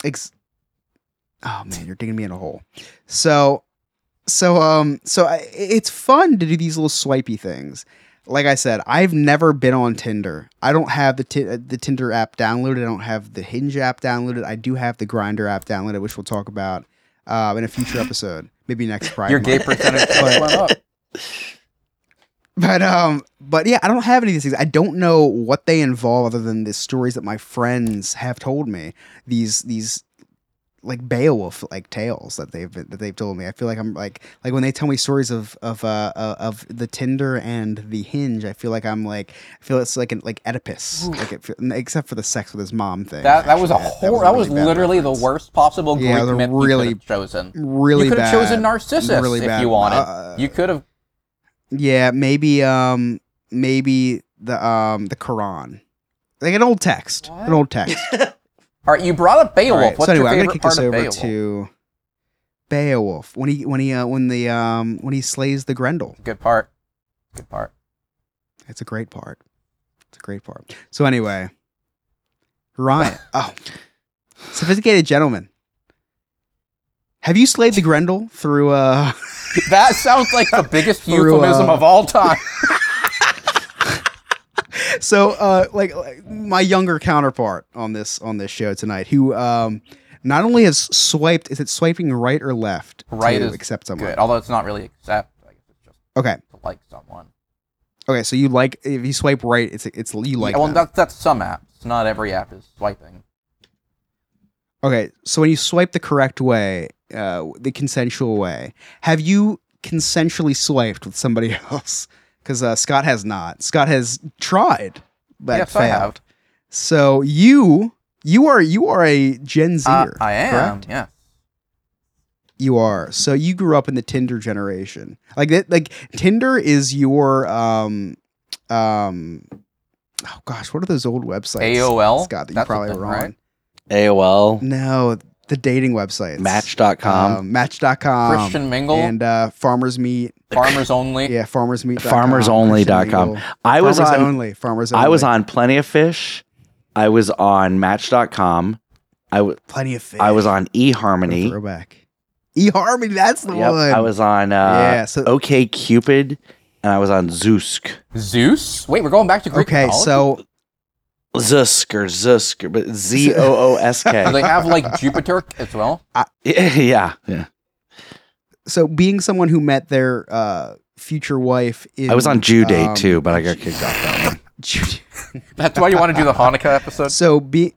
Ex- oh man, you're digging me in a hole. So, so um, so I, it's fun to do these little swipey things. Like I said, I've never been on Tinder. I don't have the ti- the Tinder app downloaded. I don't have the Hinge app downloaded. I do have the Grindr app downloaded, which we'll talk about uh, in a future episode, maybe next Friday. Your gay percentage But- went up. But um, but yeah, I don't have any of these things. I don't know what they involve other than the stories that my friends have told me. These these like Beowulf like tales that they've that they've told me. I feel like I'm like like when they tell me stories of of uh, uh of the Tinder and the Hinge. I feel like I'm like I feel it's like an like Oedipus, like it, except for the sex with his mom thing. That that was a horror. that was really bad literally the worst possible Greek Yeah, was myth really- you could have chosen. Really, you could have chosen Narcissus really if bad. you wanted. Uh, you could have. Yeah, maybe um maybe the um the Quran. Like an old text. An old text. All right, you brought up Beowulf. Right, What's so anyway, your I'm gonna favorite kick part this over Beowulf? to Beowulf. When he when he uh when the um when he slays the Grendel. Good part. Good part. It's a great part. It's a great part. So anyway. Ryan. oh. Sophisticated gentleman. Have you slayed the Grendel through uh That sounds like the biggest Through, euphemism uh, of all time. so uh like, like my younger counterpart on this on this show tonight who um not only has swiped is it swiping right or left Right to is accept someone Good. Although it's not really accept. I guess it's just okay to like someone. okay so you like if you swipe right it's it's you like yeah, well, them. that's that's some apps. Not every app is swiping. okay so when you swipe the correct way uh the consensual way have you consensually swiped with somebody else because uh, scott has not scott has tried but yes, I failed. have. so you you are you are a gen zer Uh, I am. correct? Yes. You are. So you grew up in the Tinder generation. Like that like Tinder is your um um oh gosh, what are those old websites? AOL? Scott, that you That's probably thing, were right? AOL, No, the dating websites. Match.com. Um, match.com. Christian Mingle, and uh Farmers Meet. Farmers Only. Yeah, Farmers Meet. FarmersOnly.com. I was Farmers on only. Farmers only. I was on Plenty of Fish. I was on Match.com. I w- plenty of fish. I was on eHarmony. throwback. eHarmony, that's the Yep. one. I was on uh, Yeah, so- OK Cupid, and I was on Zoosk. Zeus. Wait, we're going back to Greek Okay, mythology? so Zusk or Zusk, or- but Z O O S K. Do they have like Jupiter as well? Yeah, yeah. so being someone who met their uh future wife in I was on Jew Date um, too, but I got kicked off that one. That's why you want to do the Hanukkah episode. So be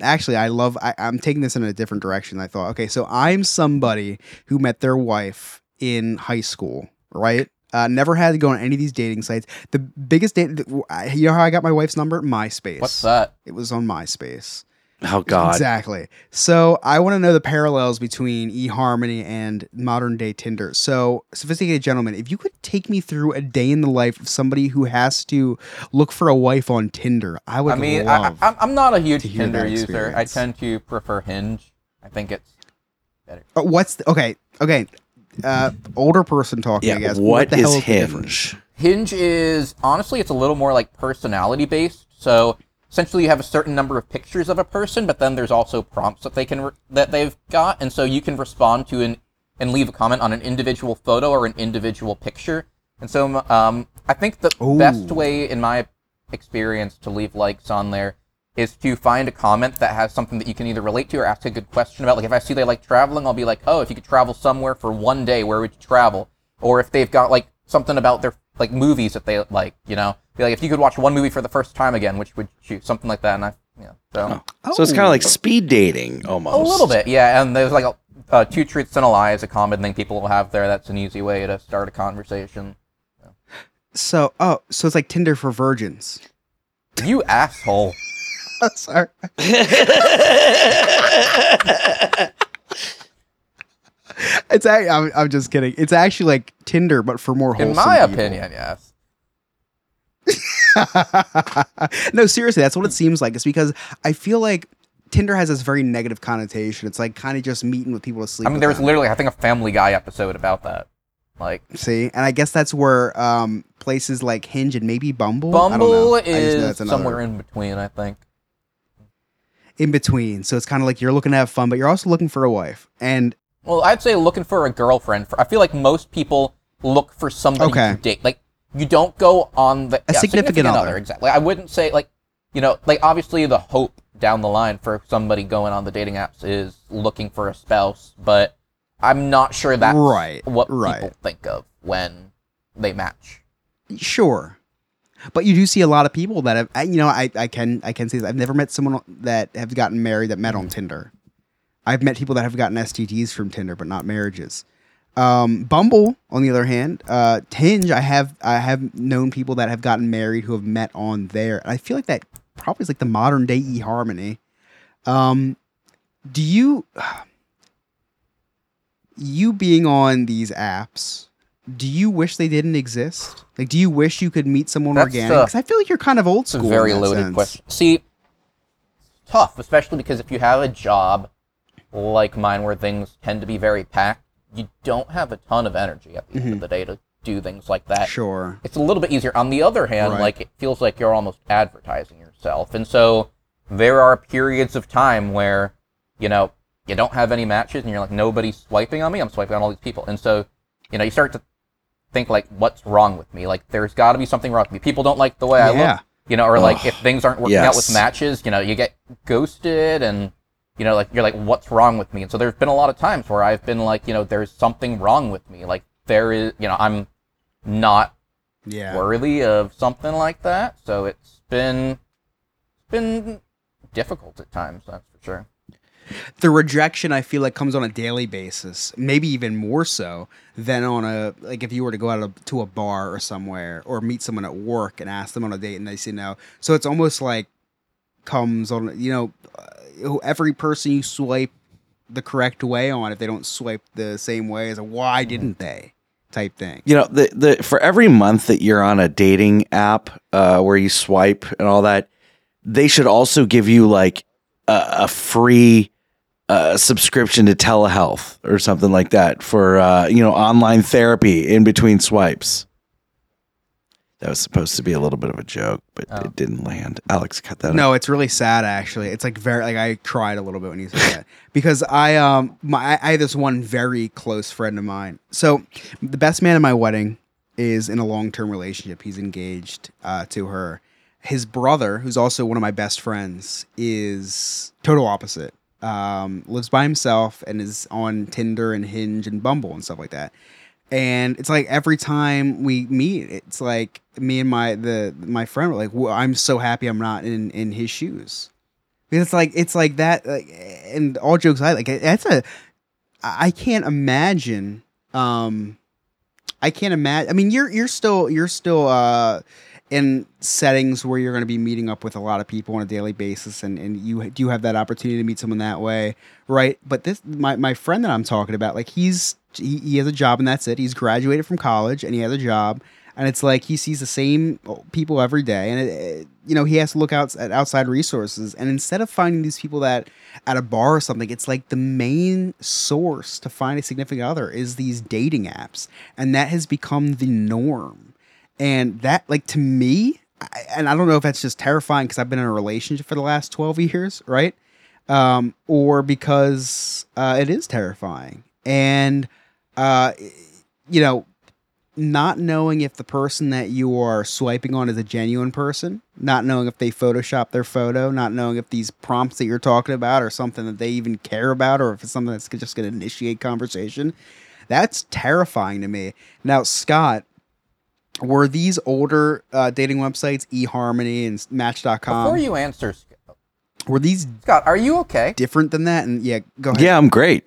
actually, I love. I, I'm taking this in a different direction. I thought, okay, so I'm somebody who met their wife in high school, right? Uh, never had to go on any of these dating sites. The biggest date, you know how I got my wife's number? MySpace. What's that? It was on MySpace. Oh God. Exactly. So I want to know the parallels between eHarmony and modern day Tinder. So, sophisticated gentlemen, if you could take me through a day in the life of somebody who has to look for a wife on Tinder, I would I mean, I, I'm not a huge Tinder user. I tend to prefer Hinge. I think it's better. Uh, what's the, okay? Okay, uh, older person talking. I guess. what the hell is the? Hinge? Hinge is honestly it's a little more like personality based. So essentially, you have a certain number of pictures of a person, but then there's also prompts that they can re- that they've got, and so you can respond to an and leave a comment on an individual photo or an individual picture. And so um, I think the Ooh. best way, in my experience, to leave likes on there is to find a comment that has something that you can either relate to or ask a good question about. Like if I see they like traveling, I'll be like, oh, if you could travel somewhere for one day, where would you travel? Or if they've got like something about their like movies that they like, you know, be like, if you could watch one movie for the first time again, which would you choose? Something like that. And I, yeah, so So it's kind of like Oh. speed dating almost. a little bit, yeah. And there's like a, uh, two truths and a lie is a common thing people will have there. That's an easy way to start a conversation. So, oh, so it's like Tinder for virgins. You asshole. Sorry. it's a, I'm, I'm just kidding. It's actually like Tinder, but for more wholesome. In my people. opinion, yes. no, seriously, that's what it seems like. It's because I feel like Tinder has this very negative connotation. It's like kind of just meeting with people to sleep. I mean, there was them. literally, I think, a Family Guy episode about that. Like, See, and I guess that's where um, places like Hinge and maybe Bumble. I don't know. Bumble is somewhere in between, I think. In between. So it's kind of like you're looking to have fun, but you're also looking for a wife. And Well, I'd say looking for a girlfriend. For, I feel like most people look for somebody Okay. to date. Like, you don't go on the A significant other. Exactly. I wouldn't say like, you know, like obviously the hope down the line for somebody going on the dating apps is looking for a spouse, but I'm not sure that's Right, what right. people think of when they match. sure, but you do see a lot of people that have. I- You know, I, I can I can say this. I've never met someone that have gotten married that met on Tinder. I've met people that have gotten STDs from Tinder, but not marriages. Um, Bumble, on the other hand, uh, Hinge, I have I have known people that have gotten married who have met on there. And I feel like that probably is like the modern day eHarmony. Um, do you you being on these apps? Do you wish they didn't exist? Like, do you wish you could meet someone That's, organic? Because I feel like you're kind of old school. very loaded sense. question. See, tough, especially because if you have a job like mine where things tend to be very packed, you don't have a ton of energy at the end of the day to do things like that. Mm-hmm. Sure. It's a little bit easier. On the other hand, Right. like it feels like you're almost advertising yourself. And so there are periods of time where, you know, you don't have any matches and you're like, nobody's swiping on me. I'm swiping on all these people. And so, you know, you start to think like, what's wrong with me? Like there's got to be something wrong with me. People don't like the way I Yeah. look. You know, or like if things aren't working out with matches, you know, you get ghosted and you know, like you're like, what's wrong with me? And so there's been a lot of times where I've been like, you know, there's something wrong with me. Like there is, you know, I'm not Yeah. worthy of something like that. So it's been it's been difficult at times, that's for sure. The rejection I feel like comes on a daily basis, maybe even more so than on a like if you were to go out to a bar or somewhere or meet someone at work and ask them on a date and they say no. So it's almost like comes on you know uh, every person you swipe the correct way on if they don't swipe the same way as a why didn't they type thing. You know, the the for every month that you're on a dating app uh, where you swipe and all that, they should also give you like a, a free uh, subscription to telehealth or something like that for uh, you know online therapy in between swipes. That was supposed to be a little bit of a joke, but Oh. it didn't land. Alex, cut that. out. No, it's really sad actually. It's like very like I cried a little bit when you said that because I um my I have this one very close friend of mine. So the best man at my wedding is in a long term relationship. He's engaged uh, to her. His brother, who's also one of my best friends, is total opposite. Um, lives by himself and is on Tinder and Hinge and Bumble and stuff like that. And it's like every time we meet, it's like me and my the my friend were like, well, "I'm so happy I'm not in in his shoes." Because it's like it's like that, like, and all jokes aside, like that's a I can't imagine. Um, I can't imagine. I mean, you're you're still you're still uh in settings where you're going to be meeting up with a lot of people on a daily basis, and and you do have that opportunity to meet someone that way, right? But this my my friend that I'm talking about, like he's he, he has a job and that's it. He's graduated from college and he has a job. And it's like he sees the same people every day, and it, it- you know he has to look out at outside resources. And instead of finding these people that at a bar or something, it's like the main source to find a significant other is these dating apps, and that has become the norm. And that, like to me, I, and I don't know if that's just terrifying because I've been in a relationship for the last twelve years, right? Um, or because uh, it is terrifying, and uh, you know, not knowing if the person that you are swiping on is a genuine person, not knowing if they Photoshop their photo, not knowing if these prompts that you're talking about are something that they even care about, or if it's something that's just going to initiate conversation. That's terrifying to me. Now, Scott, were these older uh, dating websites, eHarmony and Match.com, Before you answer, Sc- were these Scott, are you okay? different than that? And yeah, go ahead. Yeah, I'm great.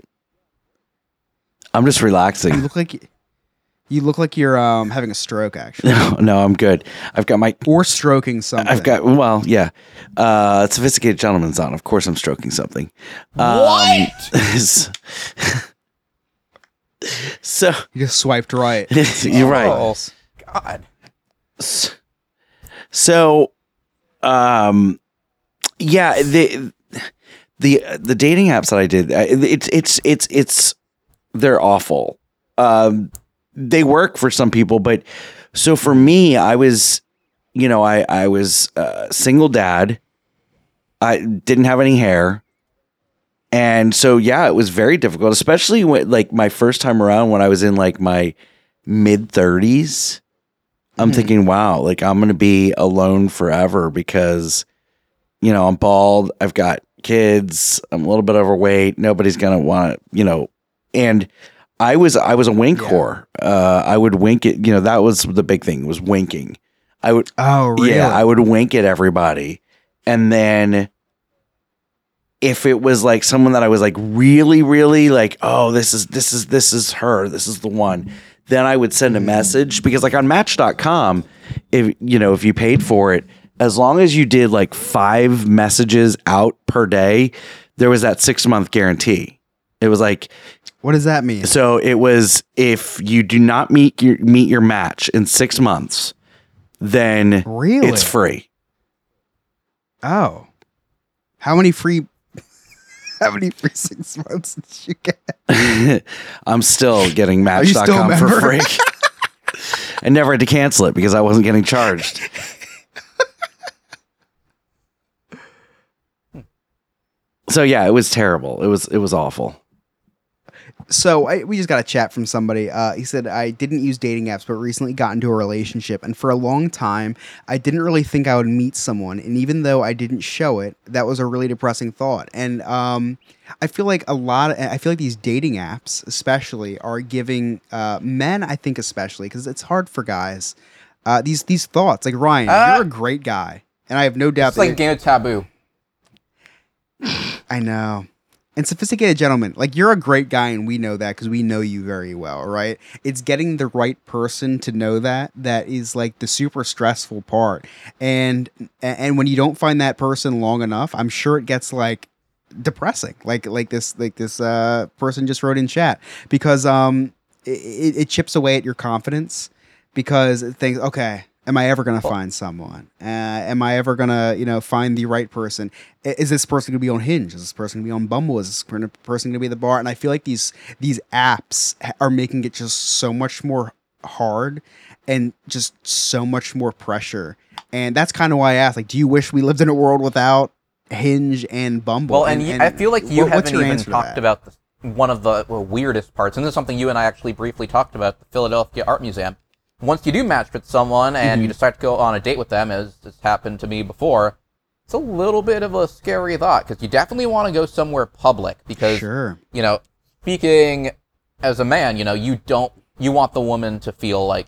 I'm just relaxing. You relaxing. look like you look like you're um, having a stroke, actually, No, no, I'm good. I've got my. or stroking something. I've got well, yeah. Uh, sophisticated gentleman's on. Of course, I'm stroking something. Um, What? so you just swiped right. you're right. God. So, um, yeah, the the the dating apps that I did, it's it's it's it's they're awful. Um, they work for some people, but so for me, I was, you know, I I was a single dad. I didn't have any hair. And so yeah, it was very difficult, especially when like my first time around when I was in like my mid 30s. I'm Mhm. thinking, wow, like I'm going to be alone forever because you know, I'm bald, I've got kids, I'm a little bit overweight, nobody's going to want, you know, and I was I was a wink Yeah. whore. Uh I would wink it, you know, that was the big thing, was winking. I would Oh, really? yeah, I would wink at everybody. And then if it was like someone that I was like really, really like, oh, this is this is this is her, this is the one, then I would send a mm-hmm. message because like on match.com, if you know, if you paid for it, as long as you did like five messages out per day, there was that six month guarantee. It was like what does that mean? so it was if you do not meet your meet your match in six months, then Really? it's free. Oh, how many free? How many free six months did you get? I'm still getting Match.com for free. I never had to cancel it because I wasn't getting charged. so yeah, it was terrible. It was it was awful. So I, we just got a chat from somebody. Uh, he said I didn't use dating apps, but recently got into a relationship, and for a long time, I didn't really think I would meet someone. And even though I didn't show it, that was a really depressing thought. And um, I feel like a lot. Of, I feel like these dating apps, especially, are giving uh, men, I think, especially, because it's hard for guys. Uh, these these thoughts, like Ryan, Uh, you're a great guy, and I have no doubt It's like Game of Taboo. I know. And sophisticated gentlemen, like you're a great guy, and we know that because we know you very well, right? It's getting the right person to know that that is like the super stressful part. And and when you don't find that person long enough, I'm sure it gets like depressing. Like like this like this uh person just wrote in chat because um it, it chips away at your confidence because it thinks okay am i ever going to find someone? Uh, am i ever going to you know find the right person? Is this person going to be on hinge? Is this person going to be on bumble? Is this person going to be at the bar? And i feel like these these apps are making it just so much more hard and just so much more pressure. And that's kind of why i asked like do you wish we lived in a world without hinge and bumble? Well, and, you, I feel like you what- haven't even talked about the, one of the weirdest parts, and this is something you and I actually briefly talked about the Philadelphia Art Museum. Once you do match with someone and Mm-hmm. you decide to go on a date with them, as has happened to me before, it's a little bit of a scary thought because you definitely want to go somewhere public because sure you know, speaking as a man, you know, you don't you want the woman to feel like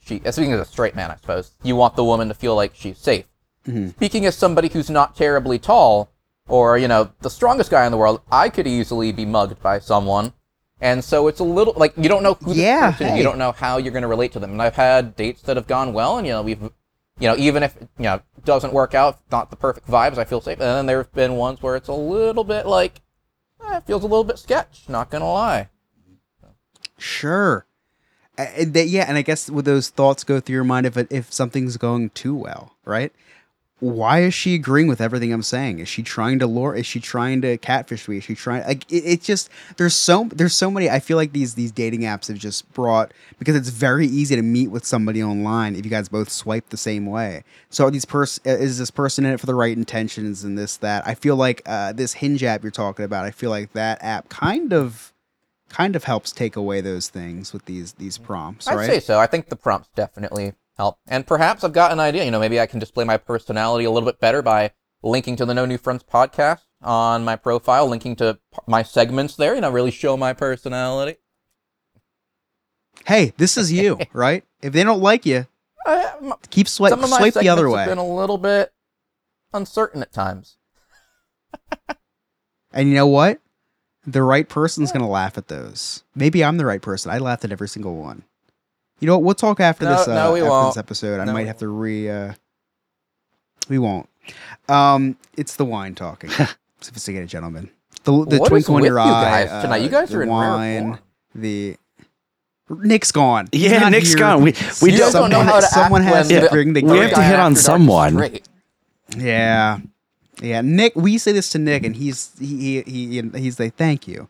she speaking as a straight man, I suppose, you want the woman to feel like she's safe. Mhm. Speaking as somebody who's not terribly tall, or, you know, the strongest guy in the world, I could easily be mugged by someone. And so it's a little like you don't know who Yeah, person is, hey. you don't know how you're gonna relate to them. And I've had dates that have gone well and you know, we've you know, even if you know it doesn't work out, not the perfect vibes, I feel safe. And then there's been ones where it's a little bit like eh, it feels a little bit sketch, not gonna lie. Sure. That, yeah, and I guess would those thoughts go through your mind if it, if something's going too well, right? Why is she agreeing with everything I'm saying? Is she trying to lure? Is she trying to catfish me? Is she trying? Like it, it's just there's so there's so many. I feel like these these dating apps have just brought because it's very easy to meet with somebody online if you guys both swipe the same way. So are these person is this person in it for the right intentions and this that? I feel like uh, this Hinge app you're talking about. I feel like that app kind of kind of helps take away those things with these these prompts, I'd right? say so. I think the prompts definitely help. And perhaps I've got an idea. You know, maybe I can display my personality a little bit better by linking to the No New Friends podcast on my profile, linking to my segments there, you know, really show my personality. Hey, this is you, right? If they don't like you, I, m- keep swipe some of my swipe the other way. Have been a little bit uncertain at times. And you know what? the right person's gonna laugh at those. Maybe I'm the right person. I laughed at every single one. You know what? We'll talk after No, this. Uh, no, we after won't. this episode, I might have to re. Uh, we won't. Um, it's the wine talking, sophisticated gentlemen. The the What is twinkle in with your you eye guys tonight? uh, You guys the are in wine. form. The Nick's gone. He's Yeah, not Nick's here. gone. We we don't. guys don't know how to someone act has when to the bring the third We have to hit on someone. straight. Yeah, yeah. Nick, we say this to Nick, and he's he he, he he's like, "Thank you."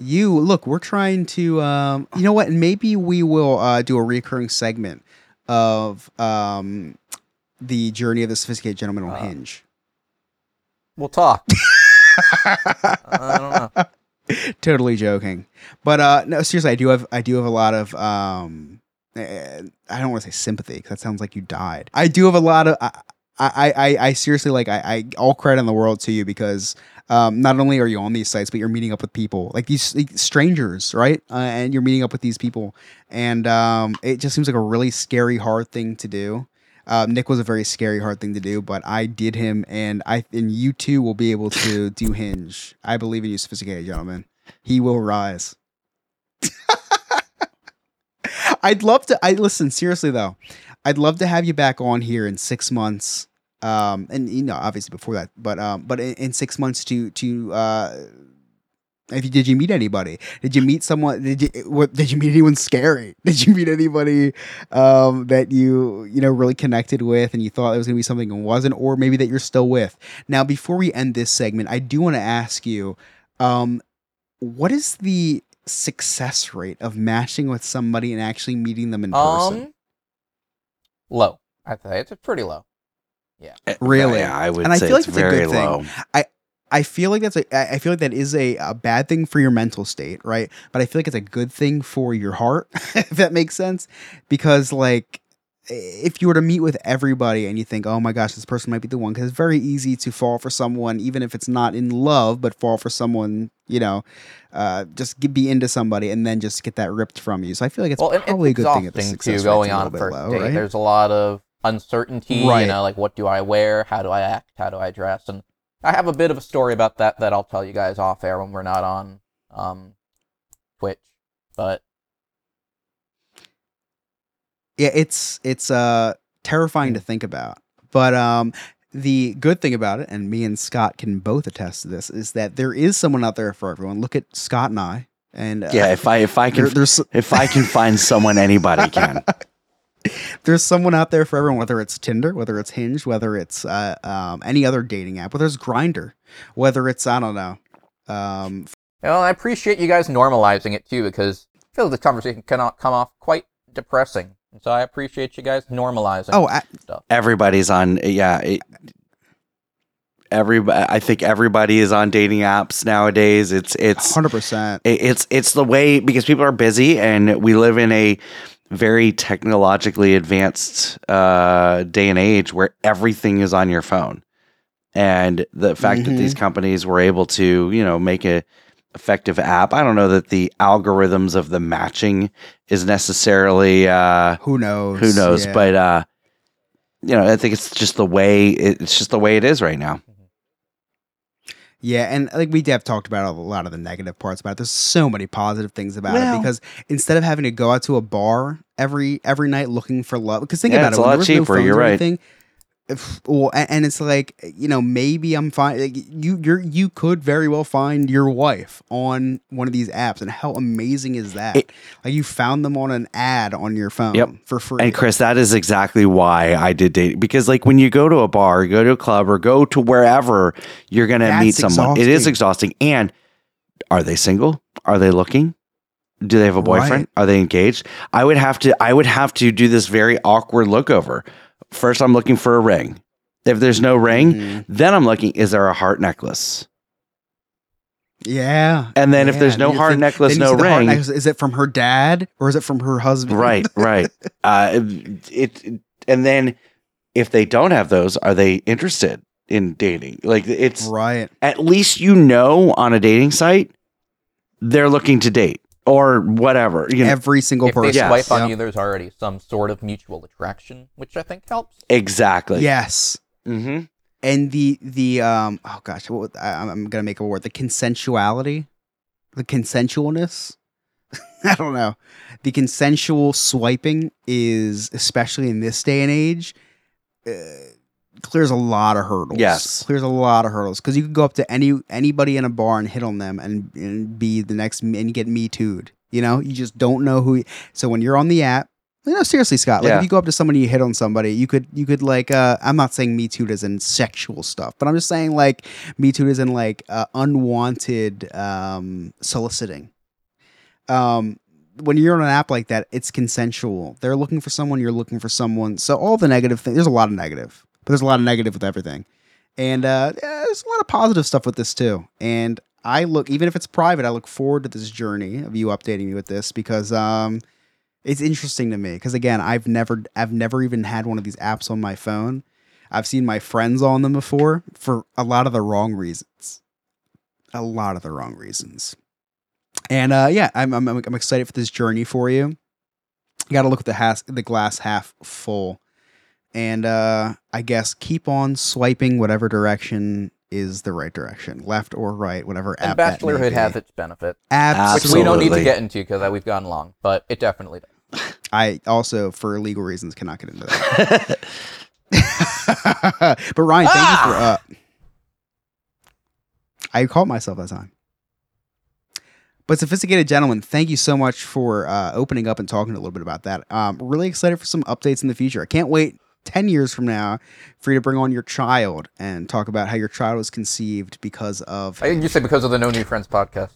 You look, we're trying to. Um, you know what? Maybe we will uh, do a recurring segment of um, the journey of the sophisticated gentleman on Uh, Hinge. We'll talk. I don't know. totally joking, but uh, no, seriously, I do have I do have a lot of um, eh, I don't want to say sympathy because that sounds like you died. I do have a lot of. I, I, I, I seriously like I, I all credit in the world to you because um, not only are you on these sites, but you're meeting up with people like these like, strangers, right? Uh, and you're meeting up with these people, and um, it just seems like a really scary, hard thing to do. Um, Nick was a very scary, hard thing to do, but I did him, and I and you too will be able to do Hinge. I believe in you, sophisticated gentlemen. He will rise. I'd love to. I listen seriously though. I'd love to have you back on here in six months. Um, and you know, obviously before that, but um, but in, in six months to to uh, if you did you meet anybody? Did you meet someone? Did you what? Did you meet anyone scary? Did you meet anybody um that you you know really connected with and you thought it was gonna be something and wasn't, or maybe that you're still with? Now, before we end this segment, I do want to ask you, um, what is the success rate of matching with somebody and actually meeting them in person? Um, low. I'd say it's pretty low. Yeah, really? Yeah, I would And I say feel like it's it's a good very thing. low. I feel like that's a I I feel like that is a, a bad thing for your mental state, right? But I feel like it's a good thing for your heart, if that makes sense. Because like if you were to meet with everybody and you think, oh my gosh, this person might be the one, because it's very easy to fall for someone, even if it's not in love, but fall for someone, you know, uh, just get, be into somebody and then just get that ripped from you. So I feel like it's well, and probably a it's good thing. That the exhausting success too. Going on a little bit first low, date, right? there's a lot of uncertainty. Right. You know, like what do I wear? How do I act? How do I dress? And I have a bit of a story about that that I'll tell you guys off air when we're not on um, Twitch. But yeah it's it's uh terrifying to think about but um the good thing about it and me and scott can both attest to this is that there is someone out there for everyone look at scott and i and uh, Yeah, if I if I can there, if I can find someone, anybody can. there's someone out there for everyone whether it's tinder whether it's hinge whether it's uh, um, any other dating app whether it's grindr whether it's i don't know um, Well, I appreciate you guys normalizing it too, because I feel the conversation cannot come off quite depressing. And so I appreciate you guys normalizing oh I, stuff. Everybody's on. Yeah, it, everybody. I think everybody is on dating apps nowadays. It's it's 100% it's it's the way because people are busy and we live in a very technologically advanced uh, day and age where everything is on your phone. And the fact that these companies were able to you know make a effective app i don't know that the algorithms of the matching is necessarily uh who knows? who knows? Yeah. but uh you know i think it's just the way it's just the way it is right now Yeah, and like we have talked about a lot of the negative parts about it. There's so many positive things about Well- it because instead of having to go out to a bar every every night looking for love, because think Yeah, about it's it, a when lot there was no cheaper, phones you're or right. anything, if, well, and it's like you know maybe I'm fine. Like, you you you could very well find your wife on one of these apps, and how amazing is that? It- like you found them on an ad on your phone Yep. for free. And Chris, that is exactly why I did date because like when you go to a bar, go to a club or go to wherever you're going to That's meet someone. It is exhausting. exhausting. And are they single? Are they looking? Do they have a boyfriend? Right. Are they engaged? I would have to I would have to do this very awkward look over. First I'm looking for a ring. If there's no ring, Mhm. then I'm looking is there a heart necklace? Yeah. And then if there's no heart think- necklace, no see the heart ring. necklace, is it from her dad or is it from her husband? Right, right. Uh, it, it- and then if they don't have those, are they interested in dating? Like it's right. at least you know on a dating site they're looking to date or whatever. You know Every single If person. they swipe on Yep. you, there's already some sort of mutual attraction, which I think helps. exactly. Yes. Mm-hmm. And the the um oh gosh, what, would- I, I'm gonna make a word. The consensuality the consensualness. I don't know. The consensual swiping is, especially in this day and age, uh, clears a lot of hurdles. Yes. clears a lot of hurdles because you could go up to any anybody in a bar and hit on them and, and be the next and get me too'd. You know, you just don't know who. So when you're on the app, you know, seriously, Scott, like Yeah. if you go up to somebody, you hit on somebody, you could, you could like, uh, I'm not saying me too as in sexual stuff, but I'm just saying like me too as in like uh, unwanted um, soliciting. Um, when you're on an app like that, it's consensual. They're looking for someone, you're looking for someone. So all the negative things, there's a lot of negative, but there's a lot of negative with everything. And uh, yeah, there's a lot of positive stuff with this too. And I look, even if it's private, I look forward to this journey of you updating me with this because um, it's interesting to me. Because again, I've never, I've never even had one of these apps on my phone. I've seen my friends on them before for a lot of the wrong reasons. A lot of the wrong reasons. And uh, yeah, I'm, I'm I'm excited for this journey for you. You got to look at the has the glass half full, and uh, I guess keep on swiping whatever direction is the right direction, left or right, whatever. And app bachelorhood has its benefit, Absolutely. which we don't need to get into because we've gone long, but it definitely does. I also, for legal reasons, cannot get into that. but Ryan, thank you for uh I caught myself that time. But sophisticated gentlemen, thank you so much for uh, opening up and talking a little bit about that. Um, really excited for some updates in the future. I can't wait ten years from now for you to bring on your child and talk about how your child was conceived because of I think you say because of the No New Friends podcast.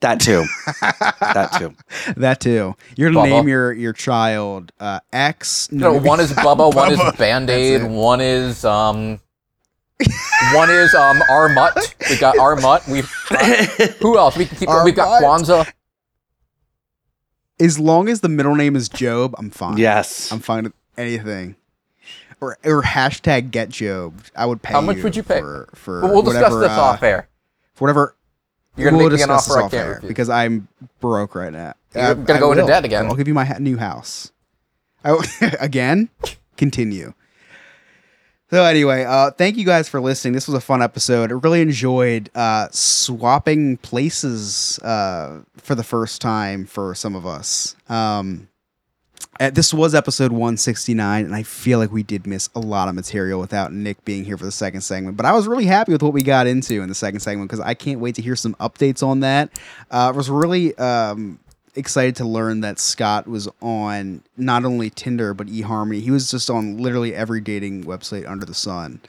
That too. that too. that too. You're gonna Bubba. name your your child uh, X. No, one is Bubba, one is Band Aid, one is um, one is um Armut. We got Armut. We who else? We can keep. We've got Armut. Kwanzaa. as long as the middle name is Job, I'm fine. yes. I'm fine with anything. Or, or hashtag get Job. I would pay. How much would you pay? for? for We'll, we'll discuss this uh, off air. For whatever. You're gonna we'll make me an offer I off can't refuse. because I'm broke right now. You're I- gonna I go into debt again. I'll give you my ha- new house. I, again, continue. So anyway, uh, thank you guys for listening. This was a fun episode. I really enjoyed uh, swapping places uh, for the first time for some of us. Um, this was episode 169, and I feel like we did miss a lot of material without Nick being here for the second segment. But I was really happy with what we got into in the second segment because I can't wait to hear some updates on that. Uh, I was really um, excited to learn that Scott was on not only Tinder but eHarmony. He was just on literally every dating website under the sun.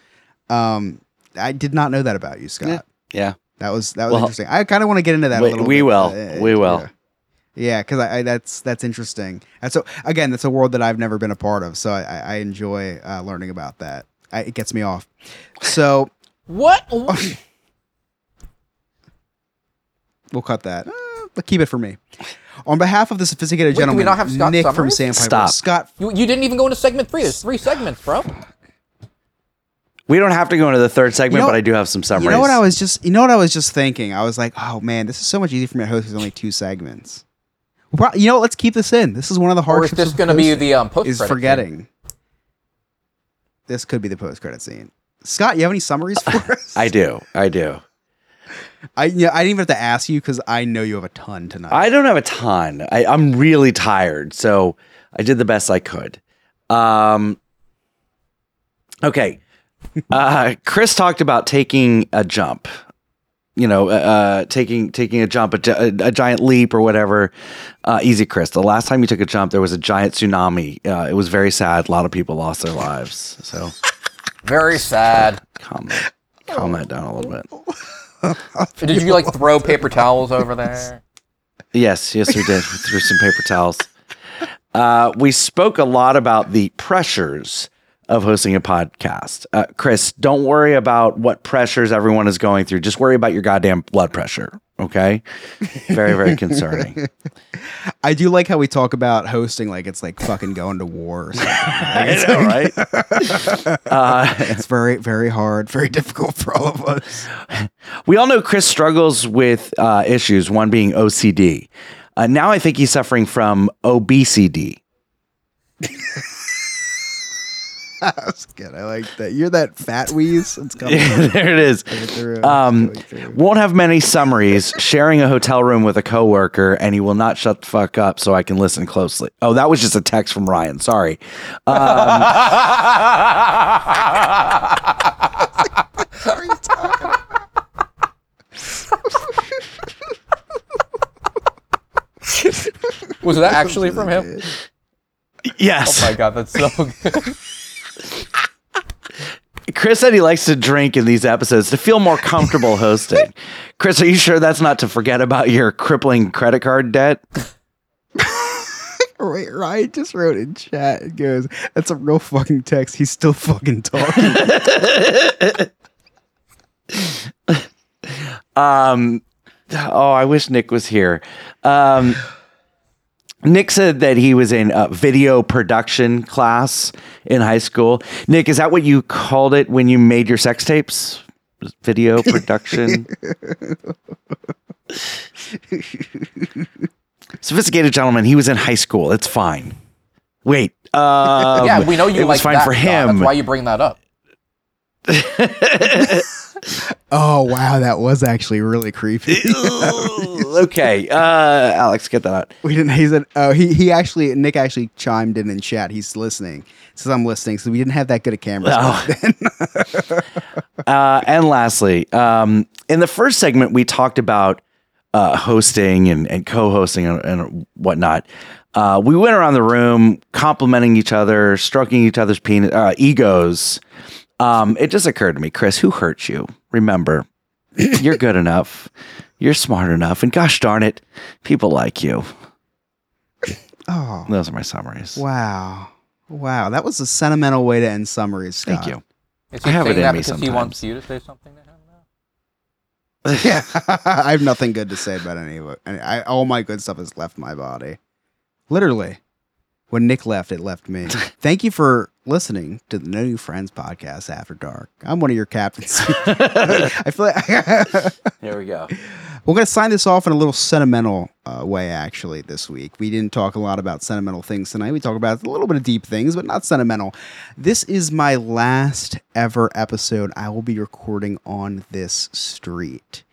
Um, I did not know that about you, Scott. Yeah. That was that was Well, interesting. I kind of want to get into that. we- a little we bit. will. Uh, We will. Yeah, yeah, because I, I that's that's interesting. And so again, that's a world that I've never been a part of. So I, I I enjoy uh, learning about that. I, it gets me off. So What? we'll cut that. Uh, but keep it for me. On behalf of the sophisticated Wait, do we gentleman, not have Scott Nick from Summers? Sandpiper, Stop. Scott. You, you didn't even go into segment three. There's three segments, bro. We don't have to go into the third segment, You know- but I do have some summaries. You know what I was just you know what I was just thinking. I was like, oh man, this is so much easier for me to host with only two segments. Well, pro- you know, what? let's keep this in. This is one of the Or is this of going to be the um, post? is forgetting. This could be the post credit scene. Scott, you have any summaries for us? I do. I do. I yeah, I didn't even have to ask you because I know you have a ton tonight. I don't have a ton. I, I'm really tired, so I did the best I could. Um, okay. Uh, Chris talked about taking a jump. You know, uh, uh, taking taking a jump, a, a, giant leap or whatever. Uh, easy, Chris. The last time you took a jump, there was a giant tsunami. Uh, it was very sad. A lot of people lost their lives. So Very sad. calm that, calm that down a little bit. Did you like throw paper towels over there? Yes, yes, we did. We threw some paper towels. Uh, we spoke a lot about the pressures of hosting a podcast. Uh, Chris, don't worry about what pressures everyone is going through. Just worry about your goddamn blood pressure. Okay. Very, very concerning. I do like how we talk about hosting like it's like fucking going to war. Or something. I know, right? uh, it's very very hard, very difficult for all of us. we all know Chris struggles with uh, issues, one being OCD. Uh, now I think he's suffering from obesity. That's good. I like that. You're that fat wheeze. It's coming. Yeah, there it is. Through. Um, won't have many summaries. Sharing a hotel room with a coworker, and he will not shut the fuck up so I can listen closely. Oh, that was just a text from Ryan. Sorry. Um, Was that actually from him? yes. Oh my god, that's so good. Chris said he likes to drink in these episodes to feel more comfortable hosting. Chris, are you sure that's not to forget about your crippling credit card debt? Wait, Ryan just wrote in chat. It goes, "That's a real fucking text. He's still fucking talking." Um, oh, I wish Nick was here. Um, Nick said that he was in a video production class in high school. Nick, is that what you called it when you made your sex tapes? Video production. Sophisticated gentleman. He was in high school. It's fine. Wait. Um, yeah, we know you it was like fine that, for Scott. him. That's why you bring that up. oh wow, that was actually really creepy. okay, uh, Alex, get that out. we didn't. He said, "Oh, he he actually Nick actually chimed in in chat. He's listening. Says I'm listening. So we didn't have that good a camera Oh. then. Uh, and lastly, um, in the first segment, we talked about uh, hosting and, and co-hosting and, and whatnot. Uh, we went around the room complimenting each other, stroking each other's penis, uh, egos. Um, it just occurred to me, Chris, who hurt you? Remember, you're good enough. You're smart enough. And gosh darn it, people like you. oh Those are my summaries. wow, wow, that was a sentimental way to end summaries. Scott. Thank you. Is I he have it saying in that me because he wants you to say something to him now? Yeah, I have nothing good to say about any of it. I, all my good stuff has left my body. Literally, when Nick left, it left me. Thank you for listening to the No New Friends podcast after dark. I'm one of your captains. I feel like Here we go. we're going to sign this off in a little sentimental uh, way. Actually, this week we didn't talk a lot about sentimental things tonight. We talked about a little bit of deep things, but not sentimental. This is my last ever episode I will be recording on this street.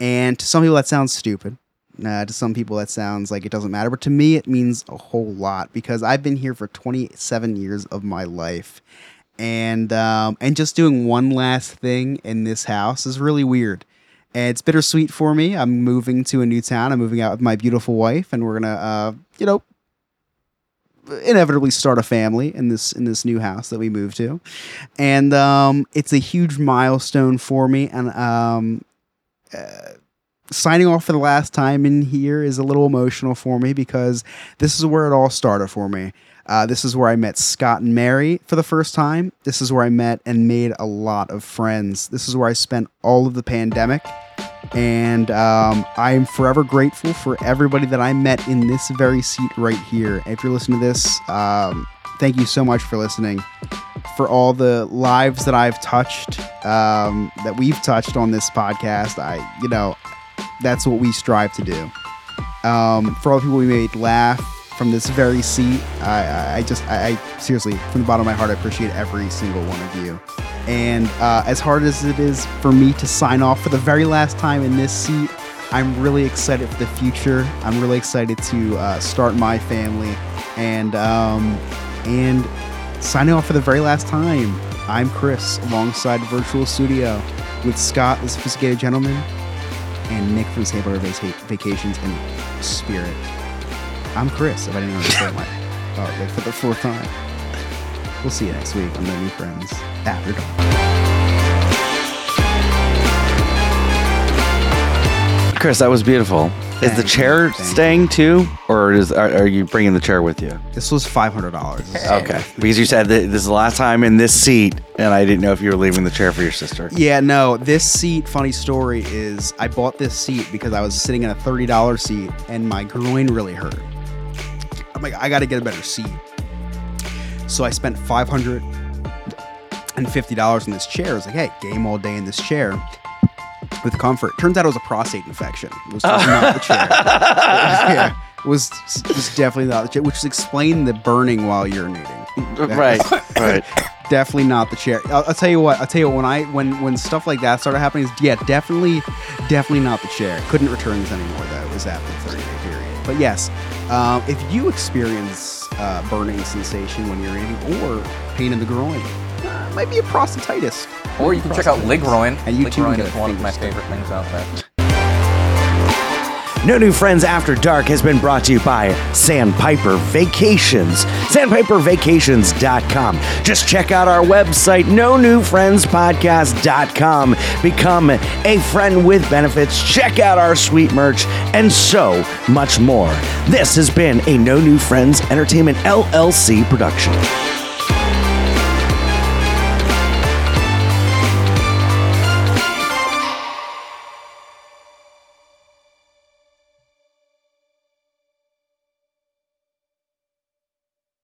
And to some people, that sounds stupid. Uh, to some people, that sounds like it doesn't matter. But to me, it means a whole lot because I've been here for 27 years of my life. And um, and just doing one last thing in this house is really weird. And it's bittersweet for me. I'm moving to a new town. I'm moving out with my beautiful wife, and we're gonna, uh, you know, inevitably start a family in this in this new house that we moved to. And um, it's a huge milestone for me. And um, uh, signing off for the last time in here is a little emotional for me because this is where it all started for me. Uh, this is where I met Scott and Mary for the first time. This is where I met and made a lot of friends. This is where I spent all of the pandemic. And um, I am forever grateful for everybody that I met in this very seat right here. If you're listening to this, um, thank you so much for listening. For all the lives that I've touched, um, that we've touched on this podcast, I, you know, that's what we strive to do. Um, for all the people we made laugh from this very seat, I, I- just, I, I seriously, from the bottom of my heart, I appreciate every single one of you. And uh, as hard as it is for me to sign off for the very last time in this seat, I'm really excited for the future. I'm really excited to uh, start my family, and um, and signing off for the very last time. I'm Chris, alongside Virtual Studio, with Scott, the sophisticated gentleman, and Nick from Sandpiper Vaca- Vacations and Spirit. I'm Chris. If I didn't understand my oh, like for the fourth time. We'll see you next week on the New Friends After Dark. Chris, that was beautiful. Is the Thank chair you, thank staying too, or is are, are you bringing the chair with you? This was five hundred dollars. Okay, because you said that this is the last time in this seat, and I didn't know if you were leaving the chair for your sister. Yeah, no. This seat, funny story, is I bought this seat because I was sitting in a thirty dollars seat and my groin really hurt. I'm like, I got to get a better seat. So I spent five hundred and fifty dollars on this chair. I was like, hey, game all day in this chair with comfort. Turns out it was a prostate infection. It was just not the chair. yeah, it was it was definitely not the chair, which explained the burning while urinating. Right, right. definitely not the chair. I'll, I'll tell you what. I'll tell you what, when I when when stuff like that started happening. is- Yeah, definitely, definitely not the chair. Couldn't return this anymore though. It was after the 30 day period. But yes, um, if you experience uh, burning sensation when you're urinating or pain in the groin, uh, might be a prostatitis. Or you can check out Ligroin. And you Ligroin get is one of my finger favorite things out there. No New Friends After Dark has been brought to you by Sandpiper Vacations. SandpiperVacations.com. Just check out our website, no new friends podcast.com. Become a friend with benefits. Check out our sweet merch and so much more. This has been a No New Friends Entertainment LLC production.